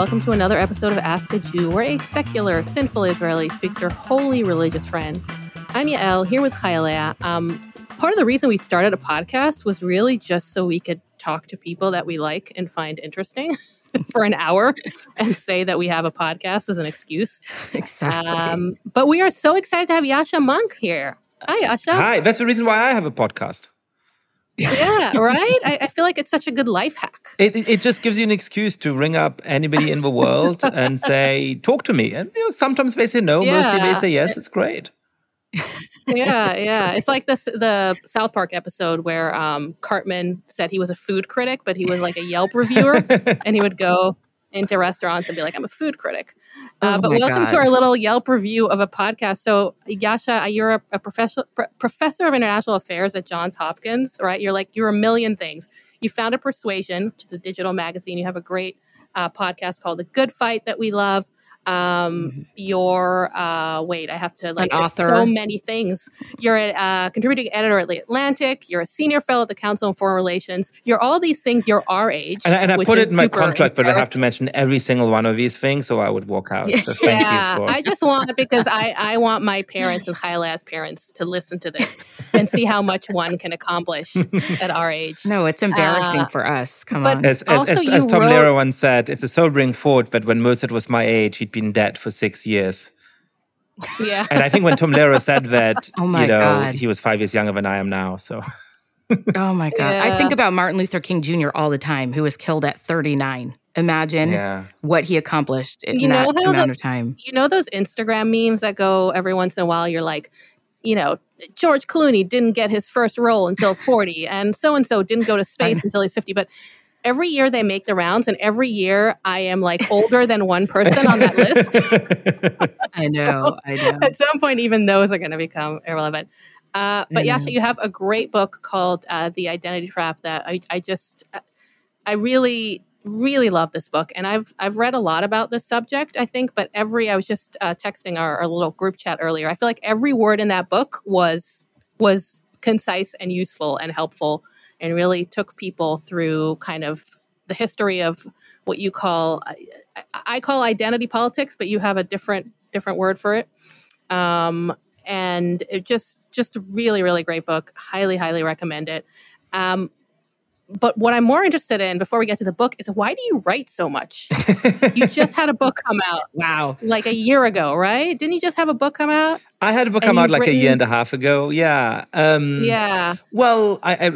Welcome to another episode of Ask a Jew, where a secular, sinful Israeli speaks to her holy religious friend. I'm Yael, here with Chayalea. Um, part of the reason we started a podcast was really just so we could talk to people that we like and find interesting for an hour and say that we have a podcast as an excuse. Exactly. Um, but we are so excited to have Yascha Mounk here. Hi, Yascha. Hi, that's the reason why I have a podcast. Yeah, right? I, I feel like it's such a good life hack. It, it, just gives you an excuse to ring up anybody in the world and say, talk to me. And you know, sometimes they say no, mostly they say yes. It's great. yeah, yeah. It's like this the South Park episode where um, Cartman said he was a food critic, but he was like a Yelp reviewer, and he would go into restaurants and be like, "I'm a food critic." Uh, Oh but welcome to our little Yelp review of a podcast. So, Yascha, you're a, a professor pr- professor of international affairs at Johns Hopkins, right? You're like you're a million things. You founded a Persuasion, which is a digital magazine. You have a great uh, podcast called The Good Fight that we love. Um, you're uh, wait, I have to like An author. So many things. You're a uh, contributing editor at The Atlantic. You're a senior fellow at the Council on Foreign Relations. You're all these things. You're our age, And, and I put it is in my super contract, but I have to mention every single one of these things, so I would walk out. So thank yeah, you for. I just want because I I want my parents and Kyla's parents to listen to this and see how much one can accomplish at our age. no, it's embarrassing Uh, for us. Come but- on. as, as, Also, as, you as Tom wrote- Lehrer once said, it's a sobering thought, but when Mozart was my age, he'd been dead for six years. Yeah, And I think when Tom Lehrer said that, Oh my you know, God. he was five years younger than I am now. So Oh my God. I think about Martin Luther King Jr. all the time, who was killed at 39. Imagine yeah. what he accomplished in You know that how amount the- of time. you know those Instagram memes that go every once in a while. You're like, you know, George Clooney didn't get his first role until 40, and so and so didn't go to space until he's 50. But every year they make the rounds, and every year I am like older than one person on that list. I know. I know. At some point, even those are going to become irrelevant. Uh, but know. Yascha, you have a great book called uh, "The Identity Trap" that I, I just, I really, really love this book, and I've I've read a lot about this subject. I think, but every I was just uh, texting our, our little group chat earlier. I feel like every word in that book was was concise and useful and helpful, and really took people through kind of the history of what you call I, call identity politics, but you have a different different word for it. Um, and it just just really really great book. Highly highly recommend it. Um, but what I'm more interested in before we get to the book is why do you write so much? you just had a book come out Wow. like a year ago, right? Didn't you just have a book come out? I had a book And come out like a year and a half ago. Yeah. Um, Yeah. Well, I, I,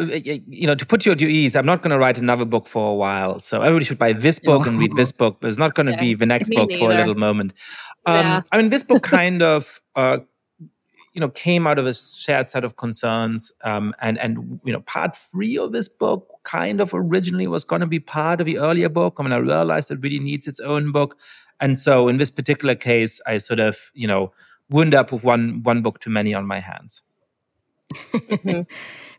you know, to put you at your ease, I'm not going to write another book for a while. So everybody should buy this book and read this book, but it's not going to Okay. be the next Me book for a little moment. Um, Yeah. I mean, this book kind of, uh, you know, came out of a shared set of concerns, um, and and you know, part three of this book kind of originally was going to be part of the earlier book. I mean, I realized it really needs its own book, and so in this particular case, I sort of, you know, wound up with one one book too many on my hands.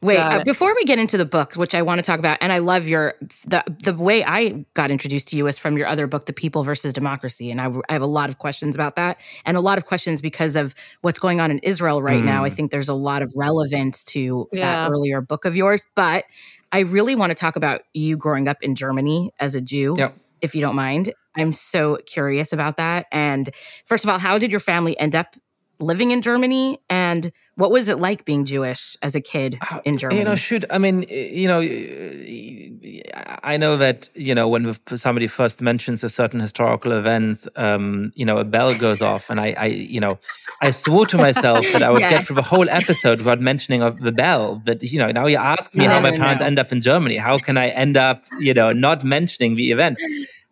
Wait, uh, before we get into the book, which I want to talk about, and I love your the the way I got introduced to you is from your other book, The People versus Democracy, and I, I have a lot of questions about that, and a lot of questions because of what's going on in Israel right now. I Mm. think there's a lot of relevance to Yeah. that earlier book of yours, but I really want to talk about you growing up in Germany as a Jew, Yep. if you don't mind. I'm so curious about that. And first of all, how did your family end up living in Germany, and what was it like being Jewish as a kid in Germany? You know, should I mean, you know, I know that you know when somebody first mentions a certain historical event, um, you know, a bell goes off, and I, I, you know, I swore to myself that I would get through the whole episode without mentioning of the bell. But you know, now you ask me No, how my no, parents no. end up in Germany. How can I end up, you know, not mentioning the event?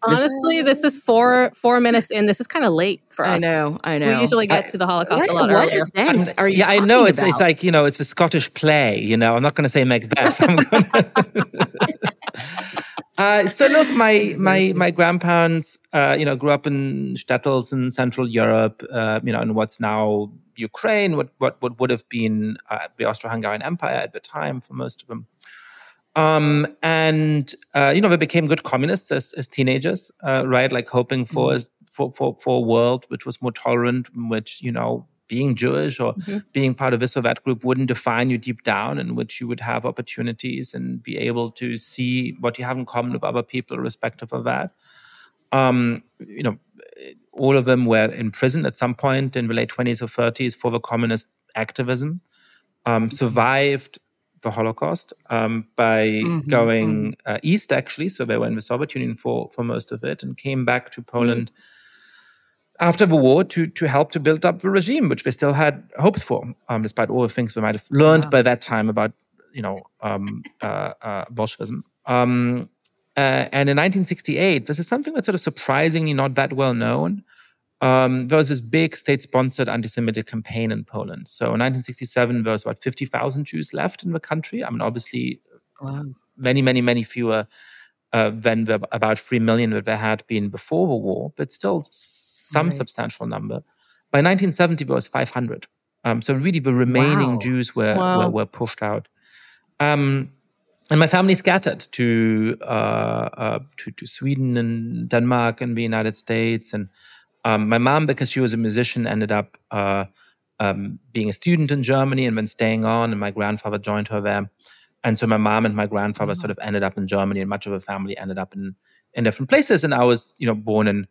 Honestly, this is four four minutes in. This is kind of late for us. I know, I know. We usually get to the Holocaust what, a lot what earlier. event are you? yeah, I know it's it's like you know it's the Scottish play. You know, I'm not going to say Macbeth. Uh, so look, my my my grandparents, uh, you know, grew up in shtetls in Central Europe. Uh, you know, in what's now Ukraine, what what what would have been uh, the Austro-Hungarian Empire at the time for most of them. Um, and uh, you know, they became good communists as, as teenagers, uh, right? Like hoping for, for for for a world which was more tolerant, in which you know being Jewish or Mhm. being part of this or that group wouldn't define you deep down, in which you would have opportunities and be able to see what you have in common with other people, irrespective of that. Um, you know, all of them were in prison at some point in the late 20s or 30s for the communist activism. Um, survived the Holocaust um, by mm-hmm, going mm-hmm. Uh, east, actually. So they were in the Soviet Union for for most of it, and came back to Poland. Mm-hmm after the war to to help to build up the regime, which they still had hopes for, um, despite all the things they might have learned by that time about you know um, uh, uh, Bolshevism. Um, uh, and in 1968, this is something that's sort of surprisingly not that well known. Um, there was this big state-sponsored anti-Semitic campaign in Poland. So in 1967, there was about 50,000 Jews left in the country. I mean, obviously, wow. many, many, many fewer uh, than the about three million that there had been before the war, but still some right. substantial number. By 1970, there was 500. Um, so really, the remaining wow. Jews were, wow. were, were pushed out. Um, and my family scattered to, uh, uh, to to Sweden and Denmark and the United States. And um, my mom, because she was a musician, ended up uh, um, being a student in Germany and then staying on. And my grandfather joined her there. And so my mom and my grandfather oh. sort of ended up in Germany, and much of the family ended up in in different places. And I was, you know, born and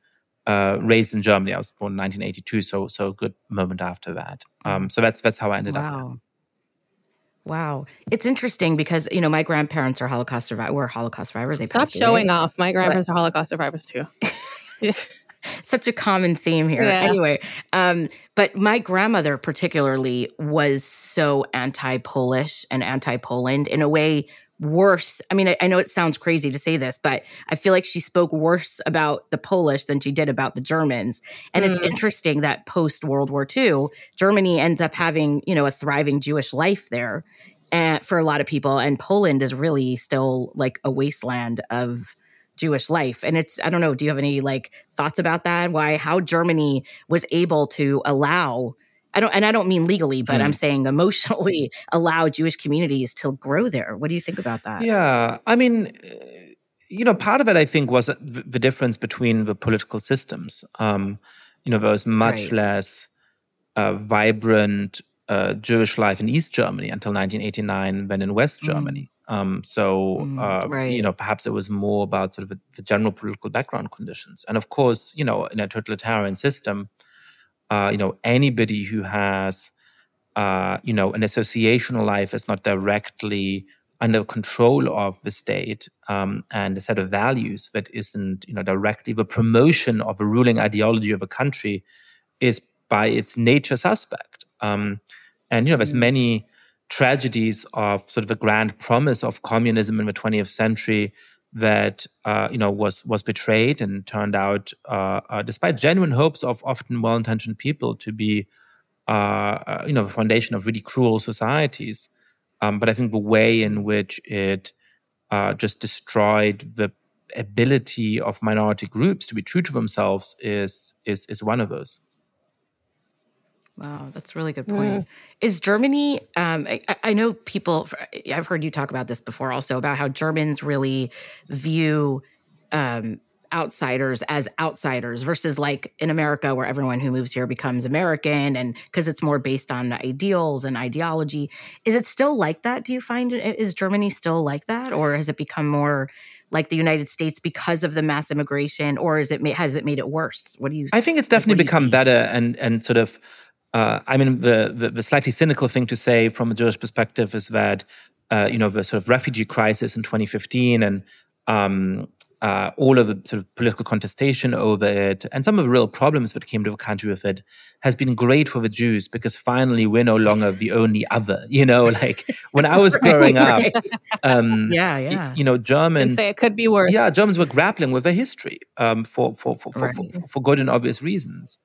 uh, raised in Germany. I was born in 1982, so so a good moment after that. Um, so that's that's how I ended wow. up. Wow, it's interesting because you know my grandparents are Holocaust survivors. Were Holocaust survivors. They stop showing away. off. My grandparents but, are Holocaust survivors too. Such a common theme here. Yeah. Anyway, um, but my grandmother particularly was so anti-Polish and anti-Poland in a way worse. I mean, I, I, know it sounds crazy to say this, but I feel like she spoke worse about the Polish than she did about the Germans. And mm. it's interesting that post World War II, Germany ends up having, you know, a thriving Jewish life there and, eh, for a lot of people. And Poland is really still like a wasteland of Jewish life. And it's, I don't know, do you have any like thoughts about that? Why, how Germany was able to allow I don't, and I don't mean legally, but mm. I'm saying emotionally allow Jewish communities to grow there. What do you think about that? Yeah, I mean, uh, you know, part of it I think was the difference between the political systems. Um, you know, there was much right. less uh, vibrant uh, Jewish life in East Germany until 1989 than in West mm. Germany. Um, so, mm, uh, right. you know, perhaps it was more about sort of the general political background conditions. And of course, you know, in a totalitarian system, uh, you know, anybody who has, uh, you know, an associational life is not directly under control of the state um, and a set of values that isn't, you know, directly the promotion of a ruling ideology of a country is by its nature suspect. Um, and you know, there's mm. many tragedies of sort of a grand promise of communism in the 20th century that uh, you know was was betrayed and turned out, uh, uh, despite genuine hopes of often well-intentioned people, to be uh, uh, you know the foundation of really cruel societies. Um, but I think the way in which it uh, just destroyed the ability of minority groups to be true to themselves is is is one of those. Wow, that's a really good point. Mm. Is Germany? Um, I, I, know people. I've heard you talk about this before, also about how Germans really view um, outsiders as outsiders versus like in America, where everyone who moves here becomes American, and because it's more based on ideals and ideology. Is it still like that? Do you find is Germany still like that, or has it become more? like the United States because of the mass immigration, or is it has it made it worse? What do you? I think it's definitely become better and and sort of uh, I mean, the, the, the slightly cynical thing to say from a Jewish perspective is that uh, you know the sort of refugee crisis in 2015 and um, uh, all of the sort of political contestation over it and some of the real problems that came to the country with it has been great for the Jews because finally we're no longer the only other. You know, like when I was growing up, um, yeah, yeah, you know, Germans say it could be worse. Yeah, Germans were grappling with their history um, for, for, for, for, right. for, for, good and obvious reasons.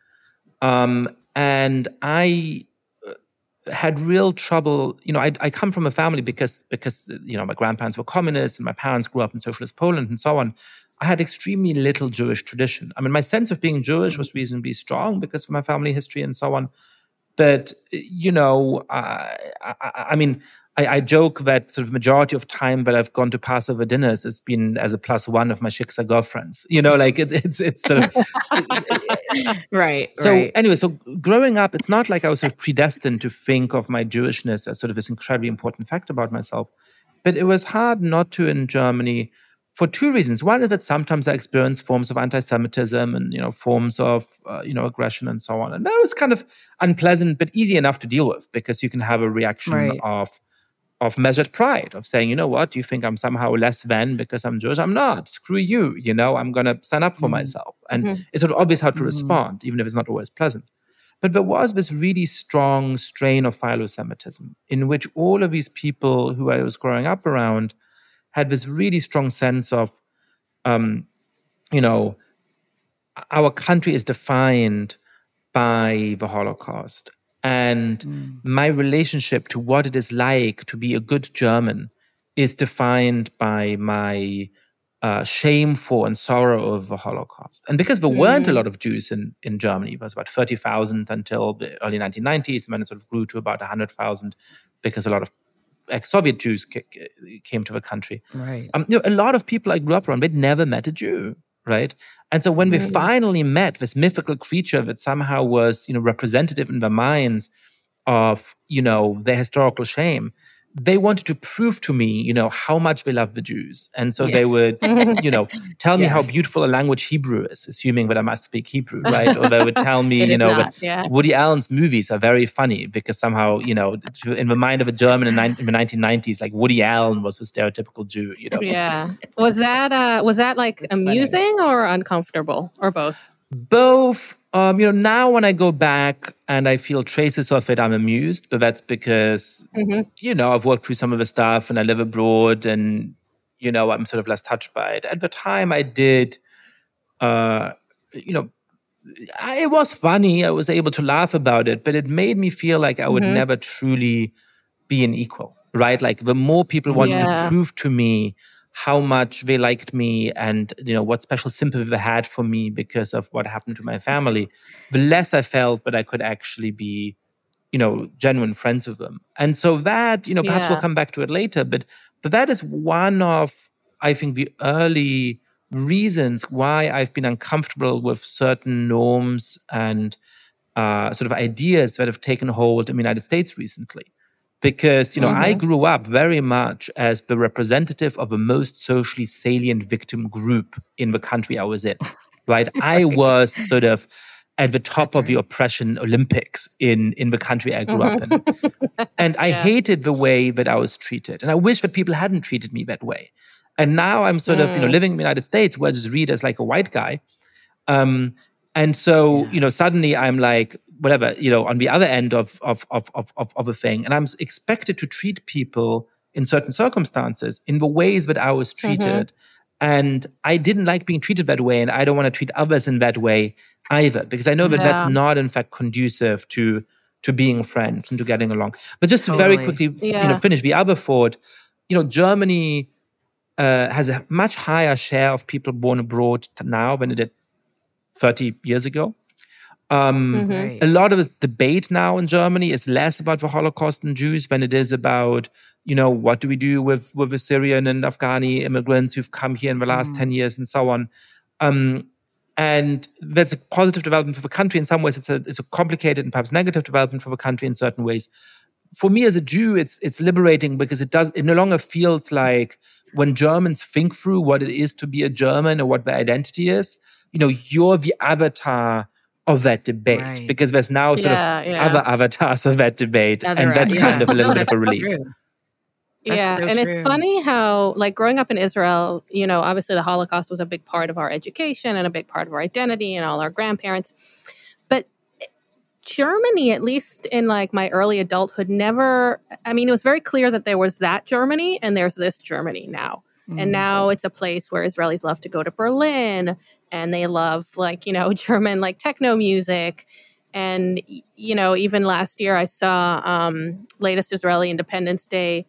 Um, and I uh, had real trouble. You know, I, I come from a family because because you know my grandparents were communists and my parents grew up in socialist Poland and so on. I had extremely little Jewish tradition. I mean, my sense of being Jewish was reasonably strong because of my family history and so on. But you know, I, I, I mean, I, I, joke that sort of majority of time that I've gone to Passover dinners, it's been as a plus one of my shiksa girlfriends. You know, like it's it's it's sort of right. So right. anyway, so growing up, it's not like I was sort of predestined to think of my Jewishness as sort of this incredibly important fact about myself, but it was hard not to in Germany for two reasons. One is that sometimes I experience forms of anti-Semitism and you know forms of uh, you know aggression and so on, and that was kind of unpleasant, but easy enough to deal with because you can have a reaction right. of of measured pride of saying, you know what, you think I'm somehow less than because I'm Jewish? I'm not. Screw you. You know, I'm going to stand up for mm myself. And mm-hmm. it's sort of obvious how to mm respond, even if it's not always pleasant. But there was this really strong strain of philo-Semitism in which all of these people who I was growing up around had this really strong sense of, um, you know, our country is defined by the Holocaust and mm. my relationship to what it is like to be a good German is defined by my uh, shame for and sorrow of the Holocaust. And because there mm. weren't a lot of Jews in, in Germany, it was about 30,000 until the early 1990s, and then it sort of grew to about 100,000 because a lot of ex-Soviet Jews came to the country. Right. Um, you know, a lot of people I grew up around, they'd never met a Jew right? And so when we mm. finally met this mythical creature that somehow was, you know, representative in the minds of, you know, their historical shame, they wanted to prove to me, you know, how much they love the Jews. And so yeah. they would, you know, tell me yes. how beautiful a language Hebrew is, assuming that I must speak Hebrew, right? or they would tell me, you know, that yeah. Woody Allen's movies are very funny because somehow, you know, in the mind of a German in, in the 1990s, like Woody Allen was a stereotypical Jew, you know. Yeah. Was that uh was that like it's amusing funny. or uncomfortable or both? Both um, you know, now when I go back and I feel traces of it, I'm amused, but that's because, mm-hmm. you know, I've worked through some of the stuff and I live abroad and, you know, I'm sort of less touched by it. At the time, I did, uh, you know, I, it was funny. I was able to laugh about it, but it made me feel like I would mm-hmm. never truly be an equal, right? Like the more people wanted yeah. to prove to me how much they liked me and you know what special sympathy they had for me because of what happened to my family. The less i felt that i could actually be you know genuine friends with them. And so that you know perhaps yeah. we'll come back to it later but but that is one of i think the early reasons why i've been uncomfortable with certain norms and uh, sort of ideas that have taken hold in the united states recently because you know mm-hmm. i grew up very much as the representative of the most socially salient victim group in the country i was in right, i was sort of at the top That's of right. the oppression olympics in in the country i grew mm-hmm. up in and i yeah. hated the way that i was treated and i wish that people hadn't treated me that way and now i'm sort mm. of you know mm. living in the united states where i just read as like a white guy um, and so yeah. you know suddenly i'm like whatever you know on the other end of of of of of a thing and i'm expected to treat people in certain circumstances in the ways that i was mm-hmm. treated mm-hmm. and i didn't like being treated that way and i don't want to treat others in that way either because i know that yeah. that's not in fact conducive to to being friends and to getting along but just to very quickly yeah. you know finish the other thought you know germany uh, has a much higher share of people born abroad now than it did 30 years ago um, mm-hmm. A lot of the debate now in Germany is less about the Holocaust and Jews than it is about, you know, what do we do with with the Syrian and Afghani immigrants who've come here in the last mm. ten years and so on. Um, and that's a positive development for the country. In some ways, it's a it's a complicated and perhaps negative development for the country in certain ways. For me as a Jew, it's it's liberating because it does it no longer feels like when Germans think through what it is to be a German or what their identity is. You know, you're the avatar of that debate right. because there's now sort yeah, of yeah. other avatars of that debate other, and that's yeah. kind of a little bit of a relief yeah so and true. it's funny how like growing up in israel you know obviously the holocaust was a big part of our education and a big part of our identity and all our grandparents but germany at least in like my early adulthood never i mean it was very clear that there was that germany and there's this germany now mm-hmm. and now it's a place where israelis love to go to berlin and they love like you know german like techno music and you know even last year i saw um latest israeli independence day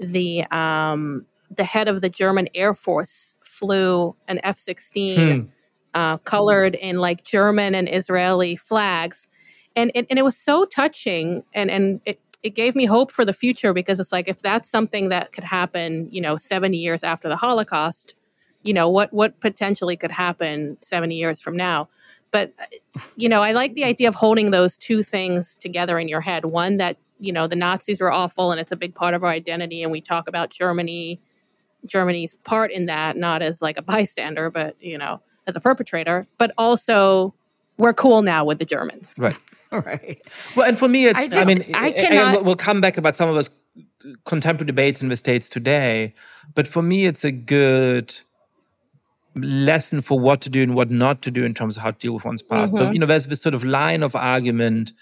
the um the head of the german air force flew an f-16 hmm. uh, colored in like german and israeli flags and, and and it was so touching and and it, it gave me hope for the future because it's like if that's something that could happen you know 70 years after the holocaust you know what what potentially could happen 70 years from now but you know i like the idea of holding those two things together in your head one that you know the nazis were awful and it's a big part of our identity and we talk about germany Germany's part in that, not as like a bystander, but you know, as a perpetrator, but also we're cool now with the Germans. Right. right. Well, and for me, it's, I, just, I mean, I cannot... we'll come back about some of those contemporary debates in the States today, but for me, it's a good lesson for what to do and what not to do in terms of how to deal with one's past. Mm-hmm. So, you know, there's this sort of line of argument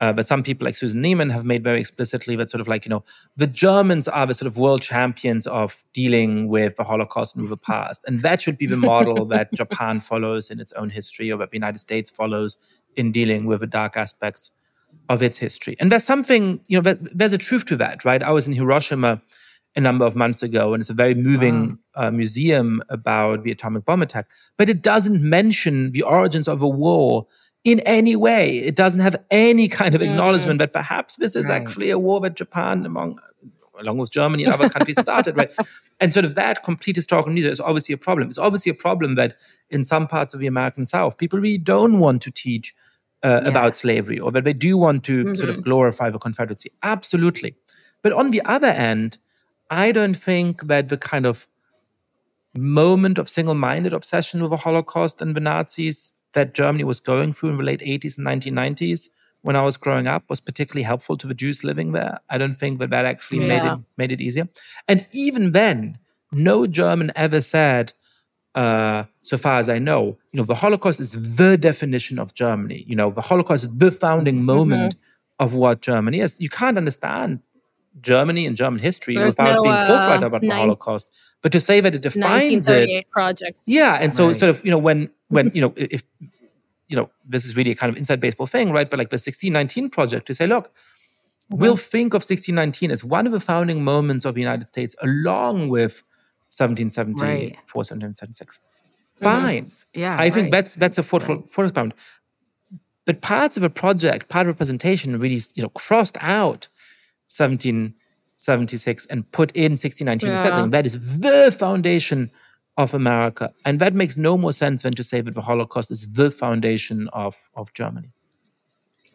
uh, but some people like Susan Neiman have made very explicitly that sort of like, you know, the Germans are the sort of world champions of dealing with the Holocaust and with the past. And that should be the model that Japan follows in its own history or that the United States follows in dealing with the dark aspects of its history. And there's something, you know, there's a truth to that, right? I was in Hiroshima a number of months ago, and it's a very moving wow. uh, museum about the atomic bomb attack. But it doesn't mention the origins of a war in any way. It doesn't have any kind of mm. acknowledgement that perhaps this is right. actually a war that Japan, among along with Germany and other countries, started, right? And sort of that complete historical neither is obviously a problem. It's obviously a problem that in some parts of the American South, people really don't want to teach uh, yes. about slavery or that they do want to mm-hmm. sort of glorify the Confederacy. Absolutely. But on the other end, I don't think that the kind of moment of single minded obsession with the Holocaust and the Nazis that Germany was going through in the late 80s and 1990s when I was growing up was particularly helpful to the Jews living there. I don't think that that actually yeah. made it made it easier. And even then, no German ever said, uh, so far as I know, you know, the Holocaust is the definition of Germany. You know, the Holocaust is the founding mm-hmm. moment mm-hmm. of what Germany is. You can't understand Germany and German history There's without no, being forthright uh, about nine, the Holocaust. But to say that it defines it, project. Yeah, and so right. sort of you know when when you know if you know this is really a kind of inside baseball thing, right? But like the 1619 project to say, look, mm-hmm. we'll think of 1619 as one of the founding moments of the United States, along with 1774, right. 1776. Mm-hmm. Fine. Mm-hmm. Yeah, I right. think that's that's a forthright right. bound. But parts of a project, part of representation, really you know crossed out 17 76 and put in 1619 yeah. setting. That is the foundation of America. And that makes no more sense than to say that the Holocaust is the foundation of, of Germany.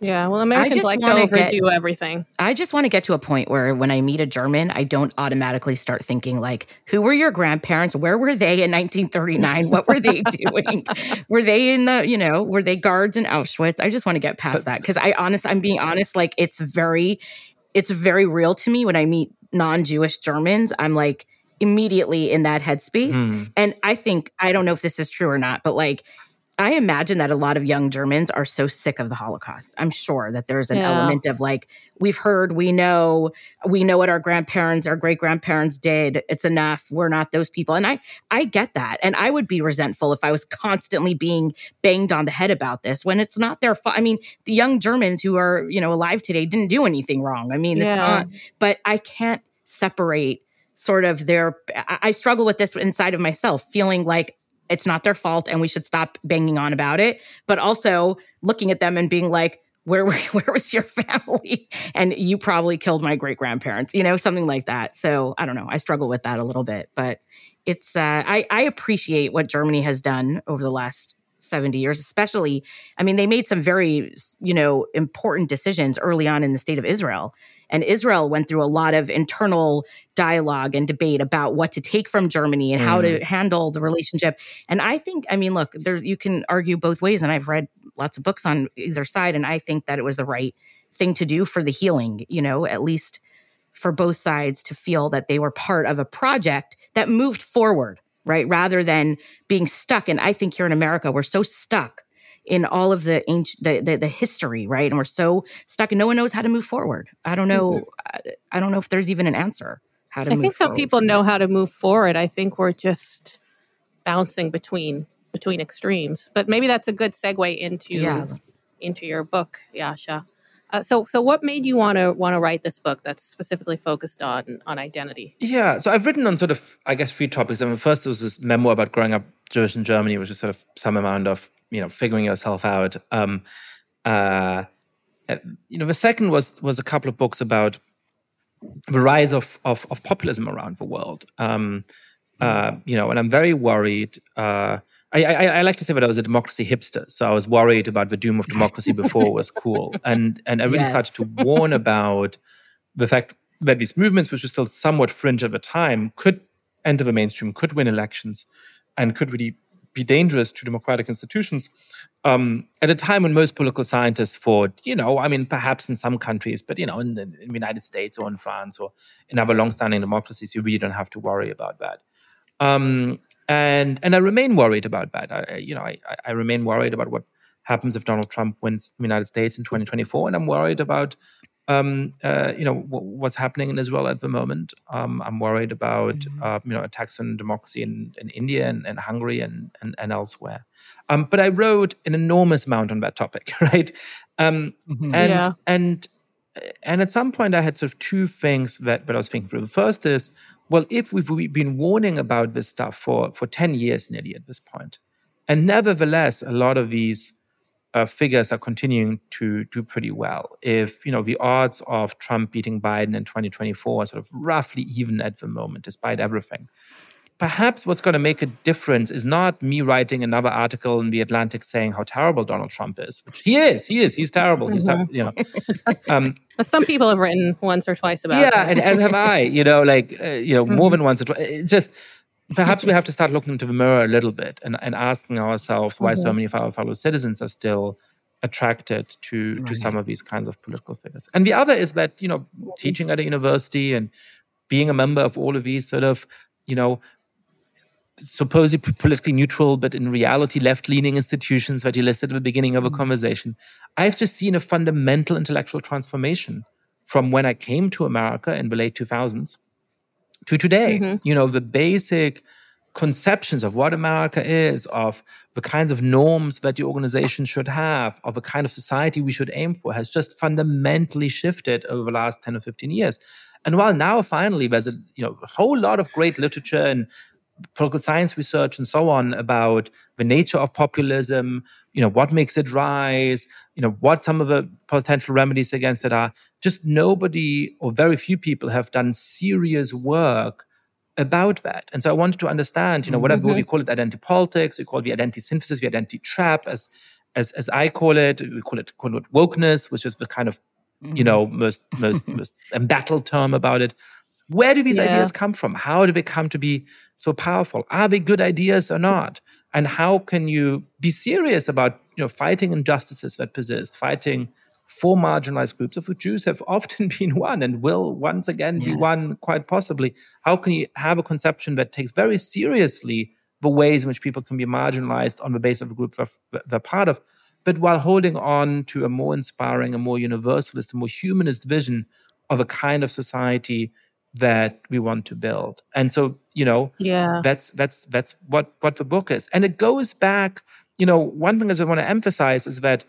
Yeah, well, Americans like to overdo get, everything. I just want to get to a point where when I meet a German, I don't automatically start thinking like, "Who were your grandparents? Where were they in 1939? what were they doing? were they in the, you know, were they guards in Auschwitz?" I just want to get past but, that because I honest, I'm being honest. Like, it's very it's very real to me when I meet non-Jewish Germans. I'm like immediately in that headspace. Mm. And I think I don't know if this is true or not, but like I imagine that a lot of young Germans are so sick of the Holocaust. I'm sure that there's an yeah. element of like, we've heard, we know, we know what our grandparents, our great grandparents did. It's enough. We're not those people. And I, I get that. And I would be resentful if I was constantly being banged on the head about this when it's not their fault. I mean, the young Germans who are, you know, alive today didn't do anything wrong. I mean, yeah. it's not, but I can't separate sort of their, I struggle with this inside of myself, feeling like it's not their fault and we should stop banging on about it. But also looking at them and being like where where was your family? And you probably killed my great grandparents you know something like that. So i don't know. I struggle with that a little bit but it's uh, I, I appreciate what germany has done over the last 70 years especially i mean they made some very you know important decisions early on in the state of israel and Israel went through a lot of internal dialogue and debate about what to take from Germany and mm. how to mm-hmm. handle the relationship. And I think, I mean, look, there you can argue both ways, and I've read lots of books on either side, and I think that it was the right thing to do for the healing. You know, at least for both sides to feel that they were part of a project that moved forward, right? Rather than being stuck. And I think here in America, we're so stuck in all of the ancient the, the, the history right and we're so stuck and no one knows how to move forward i don't know mm-hmm. I, I, don't know if there's even an answer how to i think some people know how to move forward i think we're just bouncing between between extremes but maybe that's a good segue into yeah. into your book yascha uh, so, so what made you want to want to write this book that's specifically focused on on identity? Yeah, so I've written on sort of, I guess, three topics. I mean, first there was this memoir about growing up Jewish in Germany, which is sort of some amount of you know figuring yourself out. Um, uh, uh, you know, the second was was a couple of books about the rise of of, of populism around the world. Um, uh, you know, and I'm very worried. Uh, I, I, I, like to say that I was a democracy hipster, so I was worried about the doom of democracy before it was cool, and and I really yes. started to warn about the fact that these movements, which were still somewhat fringe at the time, could enter the mainstream, could win elections, and could really be dangerous to democratic institutions um, at a time when most political scientists thought, you know, I mean, perhaps in some countries, but you know, in the, in the United States or in France or in other long-standing democracies, you really don't have to worry about that. Um, and and I remain worried about that. I, you know, I, I remain worried about what happens if Donald Trump wins the United States in 2024, and I'm worried about um, uh, you know w- what's happening in Israel at the moment. Um, I'm worried about mm-hmm. uh, you know attacks on democracy in, in India and, and Hungary and and, and elsewhere. Um, but I wrote an enormous amount on that topic, right? Um, mm-hmm. And yeah. and and at some point I had sort of two things that, that I was thinking through. The first is, well, if we've been warning about this stuff for for ten years nearly at this point, and nevertheless a lot of these uh, figures are continuing to do pretty well. If you know the odds of Trump beating Biden in 2024 are sort of roughly even at the moment, despite everything. Perhaps what's going to make a difference is not me writing another article in the Atlantic saying how terrible Donald Trump is, which he is. He is. He's terrible. Mm-hmm. He's ter- you know. Um, Some people have written once or twice about. Yeah, and as have I. You know, like uh, you know, mm-hmm. more than once or twice. It just perhaps we have to start looking into the mirror a little bit and, and asking ourselves why mm-hmm. so many of our fellow citizens are still attracted to right. to some of these kinds of political figures. And the other is that you know teaching at a university and being a member of all of these sort of you know supposedly politically neutral but in reality left-leaning institutions that you listed at the beginning of a mm-hmm. conversation i've just seen a fundamental intellectual transformation from when i came to america in the late 2000s to today. Mm-hmm. You know, the basic conceptions of what America is, of the kinds of norms that the organization should have, of the kind of society we should aim for, has just fundamentally shifted over the last 10 or 15 years. And while now finally there's a you know a whole lot of great literature and political science research and so on about the nature of populism, you know, what makes it rise, you know, what some of the potential remedies against it are. Just nobody or very few people have done serious work about that. And so I wanted to understand, you know, whatever mm-hmm. we call it identity politics, we call it the identity synthesis, the identity trap, as as as I call it, we call it, call it wokeness, which is the kind of, you mm-hmm. know, most most most embattled term about it. Where do these yeah. ideas come from? How do they come to be so powerful? Are they good ideas or not? And how can you be serious about you know fighting injustices that persist, fighting for marginalized groups, of which Jews have often been one and will once again yes. be one quite possibly? How can you have a conception that takes very seriously the ways in which people can be marginalized on the basis of a group they're, they're part of, but while holding on to a more inspiring, a more universalist, a more humanist vision of a kind of society that we want to build. And so you know yeah. that's that's that's what what the book is. And it goes back you know one thing that i want to emphasize is that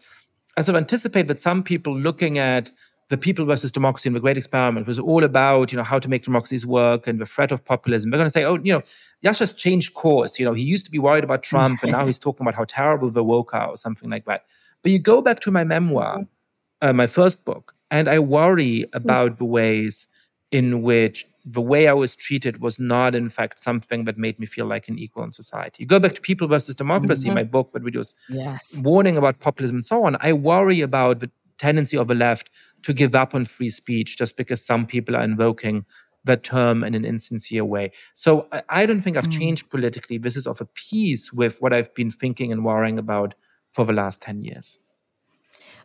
i sort of anticipate that some people looking at the people versus democracy and the great experiment was all about you know how to make democracies work and the threat of populism. They're going to say oh you know yascha's changed course. You know he used to be worried about trump and now he's talking about how terrible the woke are or something like that. But you go back to my memoir mm-hmm. uh, my first book and i worry about the ways in which the way I was treated was not, in fact, something that made me feel like an equal in society. You go back to People versus Democracy, mm-hmm. my book, but was yes. warning about populism and so on. I worry about the tendency of the left to give up on free speech just because some people are invoking that term in an insincere way. So I, I don't think I've mm. changed politically. This is of a piece with what I've been thinking and worrying about for the last 10 years.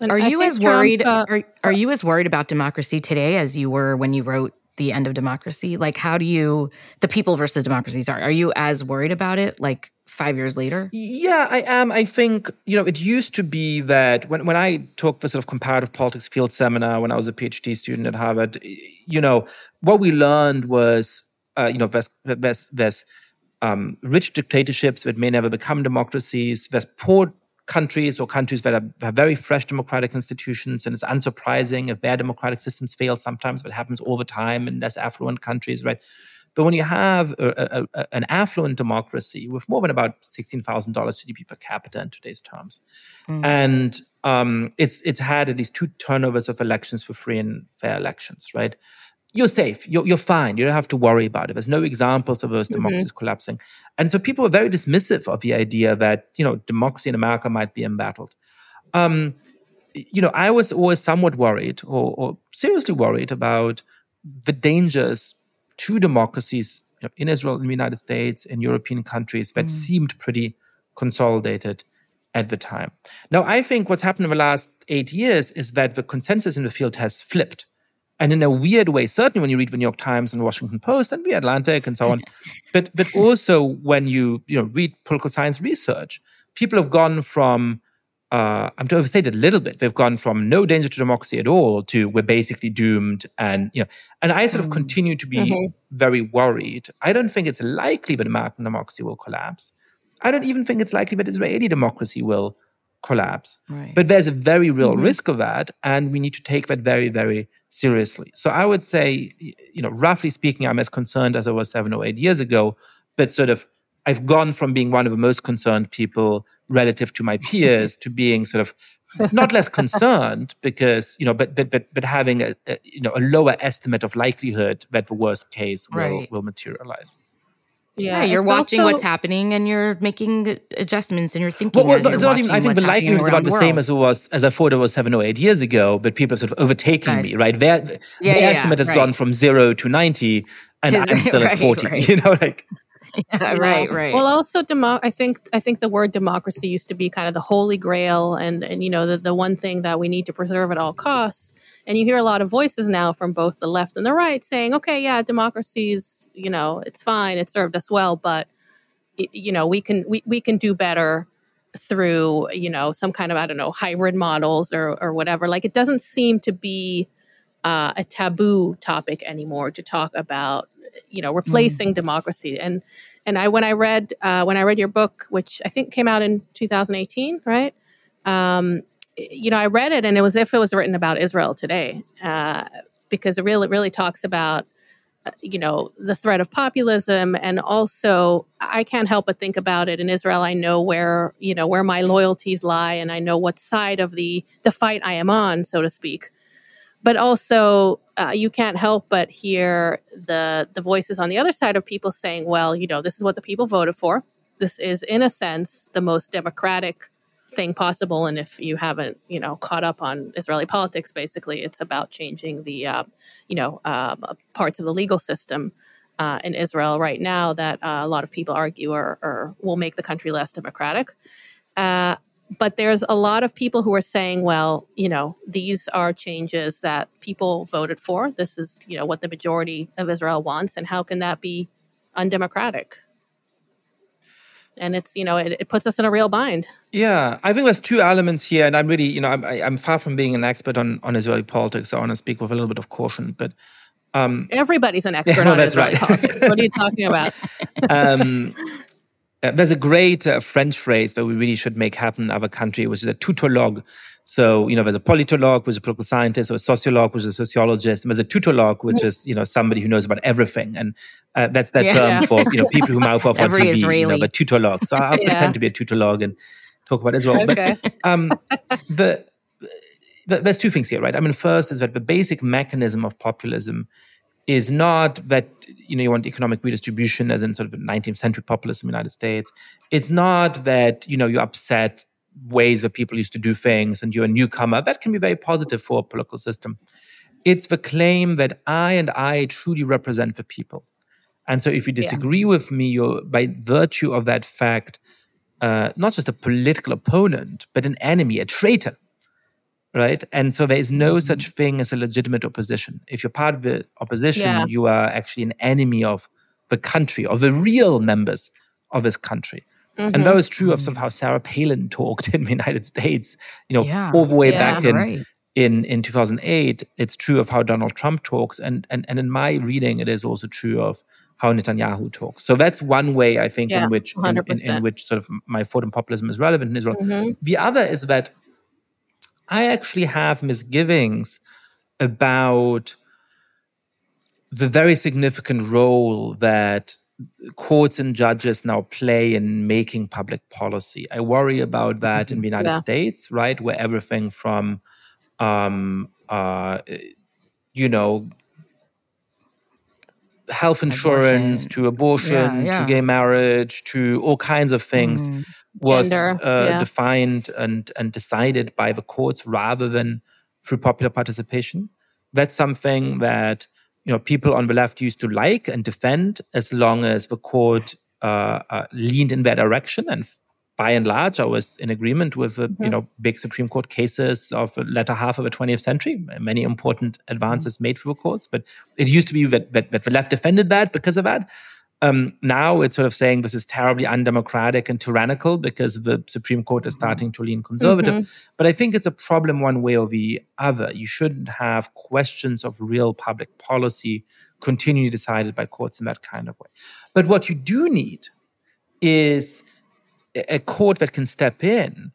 And are I you as worried? uh, are, are you as worried about democracy today as you were when you wrote the end of democracy? Like, how do you the people versus democracies are? Are you as worried about it? Like five years later? Yeah, I am. I think you know it used to be that when when I took the sort of comparative politics field seminar when I was a PhD student at Harvard, you know what we learned was uh, you know there's there's, there's um, rich dictatorships that may never become democracies. There's poor countries or countries that have very fresh democratic institutions, and it's unsurprising if their democratic systems fail sometimes, but it happens all the time in less affluent countries, right? But when you have a, a, a, an affluent democracy with more than about sixteen thousand dollars GDP per capita in today's terms, mm. and um, it's it's had at least two turnovers of elections for free and fair elections, right? You're safe. You're, you're fine. You don't have to worry about it. There's no examples of those mm-hmm. democracies mm-hmm. collapsing. And so people are very dismissive of the idea that, you know, democracy in America might be embattled. Um, you know, I was always somewhat worried or, or seriously worried about the dangers to democracies know, in Israel, in the United States, in European countries that mm. seemed pretty consolidated at the time. Now, I think what's happened in the last eight years is that the consensus in the field has flipped. And in a weird way, certainly when you read the New York Times and Washington Post and the Atlantic and so on, but but also when you you know read political science research, people have gone from uh, I'm to overstate it a little bit. They've gone from no danger to democracy at all to we're basically doomed, and you know, and I sort of mm. continue to be mm-hmm. very worried. I don't think it's likely that American democracy will collapse. I don't even think it's likely that Israeli democracy will collapse. Right. But there's a very real mm-hmm. risk of that, and we need to take that very, very seriously. So I would say, you know, roughly speaking, I'm as concerned as I was seven or eight years ago, but sort of I've gone from being one of the most concerned people relative to my peers to being sort of not less concerned because you know but but but, but having a, a, you know a lower estimate of likelihood that the worst case will right. will materialize yeah, yeah you're watching also, what's happening and you're making adjustments and you're thinking. Well, well it's not even. I think the likelihood is about the, the same as it was as I thought it was seven or eight years ago. But people have sort of overtaken me, right? Their yeah, the yeah, estimate has right. gone from zero to ninety, and I'm still right, at forty. You know, like yeah, right, right. Well, also, demo- I think I think the word democracy used to be kind of the holy grail, and and you know the the one thing that we need to preserve at all costs. And you hear a lot of voices now from both the left and the right saying, "Okay, yeah, democracy is you know it's fine, it served us well, but you know we can we we can do better." through you know some kind of i don't know hybrid models or or whatever like it doesn't seem to be uh, a taboo topic anymore to talk about you know replacing mm. democracy. And and i when i read uh, when i read your book which i think came out in 2018 right? Um, you know i read it and it was if it was written about israel today uh, because it really really talks about uh, you know the threat of populism. And also i can't help but think about it in israel. I know where you know where my loyalties lie and i know what side of the the fight i am on so to speak but also uh, you can't help but hear the the voices on the other side of people saying, "Well, you know, this is what the people voted for. This is, in a sense, the most democratic thing possible." And if you haven't, you know, caught up on Israeli politics, basically, it's about changing the, uh, you know, uh, parts of the legal system. Uh, in Israel right now, that uh, a lot of people argue or, or, will make the country less democratic. Uh, but there's a lot of people who are saying, well, you know, these are changes that people voted for. This is, you know, what the majority of Israel wants. And how can that be undemocratic? And it's, you know, it, it puts us in a real bind. Yeah, I think there's two elements here. And I'm really, you know, I'm, I'm far from being an expert on, on Israeli politics. So I want to speak with a little bit of caution. But um, everybody's an expert well, on Israeli right. politics. What are you talking about? um, uh, there's a great uh, French phrase that we really should make happen in our country, which is a tautologue. So, you know, there's a politologue, which is a political scientist, or a sociologue, which is a sociologist, and there's a tautologue, which is, you know, somebody who knows about everything. And uh, that's that yeah, term for, you know, people who mouth off on TV, Israeli. you know, but tautologue. So I'll yeah. pretend to be a tautologue and talk about Israel. Okay. But um, the, the, there's two things here, right? I mean, first is that the basic mechanism of populism is not that you know you want economic redistribution as in sort of 19th century populism in the United States. It's not that you know you upset ways that people used to do things and you're a newcomer. That can be very positive for a political system. It's the claim that I and I truly represent the people. And so if you disagree yeah. with me, you're by virtue of that fact, uh, not just a political opponent, but an enemy, a traitor right? And so there is no mm-hmm. such thing as a legitimate opposition. If you're part of the opposition, yeah. you are actually an enemy of the country, of the real members of this country. Mm-hmm. And that was true of sort of how Sarah Palin talked in the United States, you know, yeah. all the way yeah, back in, right. in in 2008. It's true of how Donald Trump talks, and and and in my reading, it is also true of how Netanyahu talks. So that's one way I think in which in, in, in, which sort of my thought on populism is relevant in Israel. Mm-hmm. The other is that I actually have misgivings about the very significant role that courts and judges now play in making public policy. I worry about that in the United yeah. States, right, where everything from, um, uh, you know, health insurance abortion. to abortion yeah, yeah. to gay marriage to all kinds of things mm was uh, yeah. defined and, and decided by the courts rather than through popular participation. That's something that you know people on the left used to like and defend as long as the court uh, uh, leaned in that direction and by and large, I was in agreement with mm-hmm. you know big Supreme Court cases of the latter half of the 20th century. Many important advances mm-hmm. made through courts, but it used to be that, that, that the left defended that because of that. Um, now it's sort of saying this is terribly undemocratic and tyrannical because the Supreme Court is starting to lean conservative. Mm-hmm. But I think it's a problem one way or the other. You shouldn't have questions of real public policy continually decided by courts in that kind of way. But what you do need is a court that can step in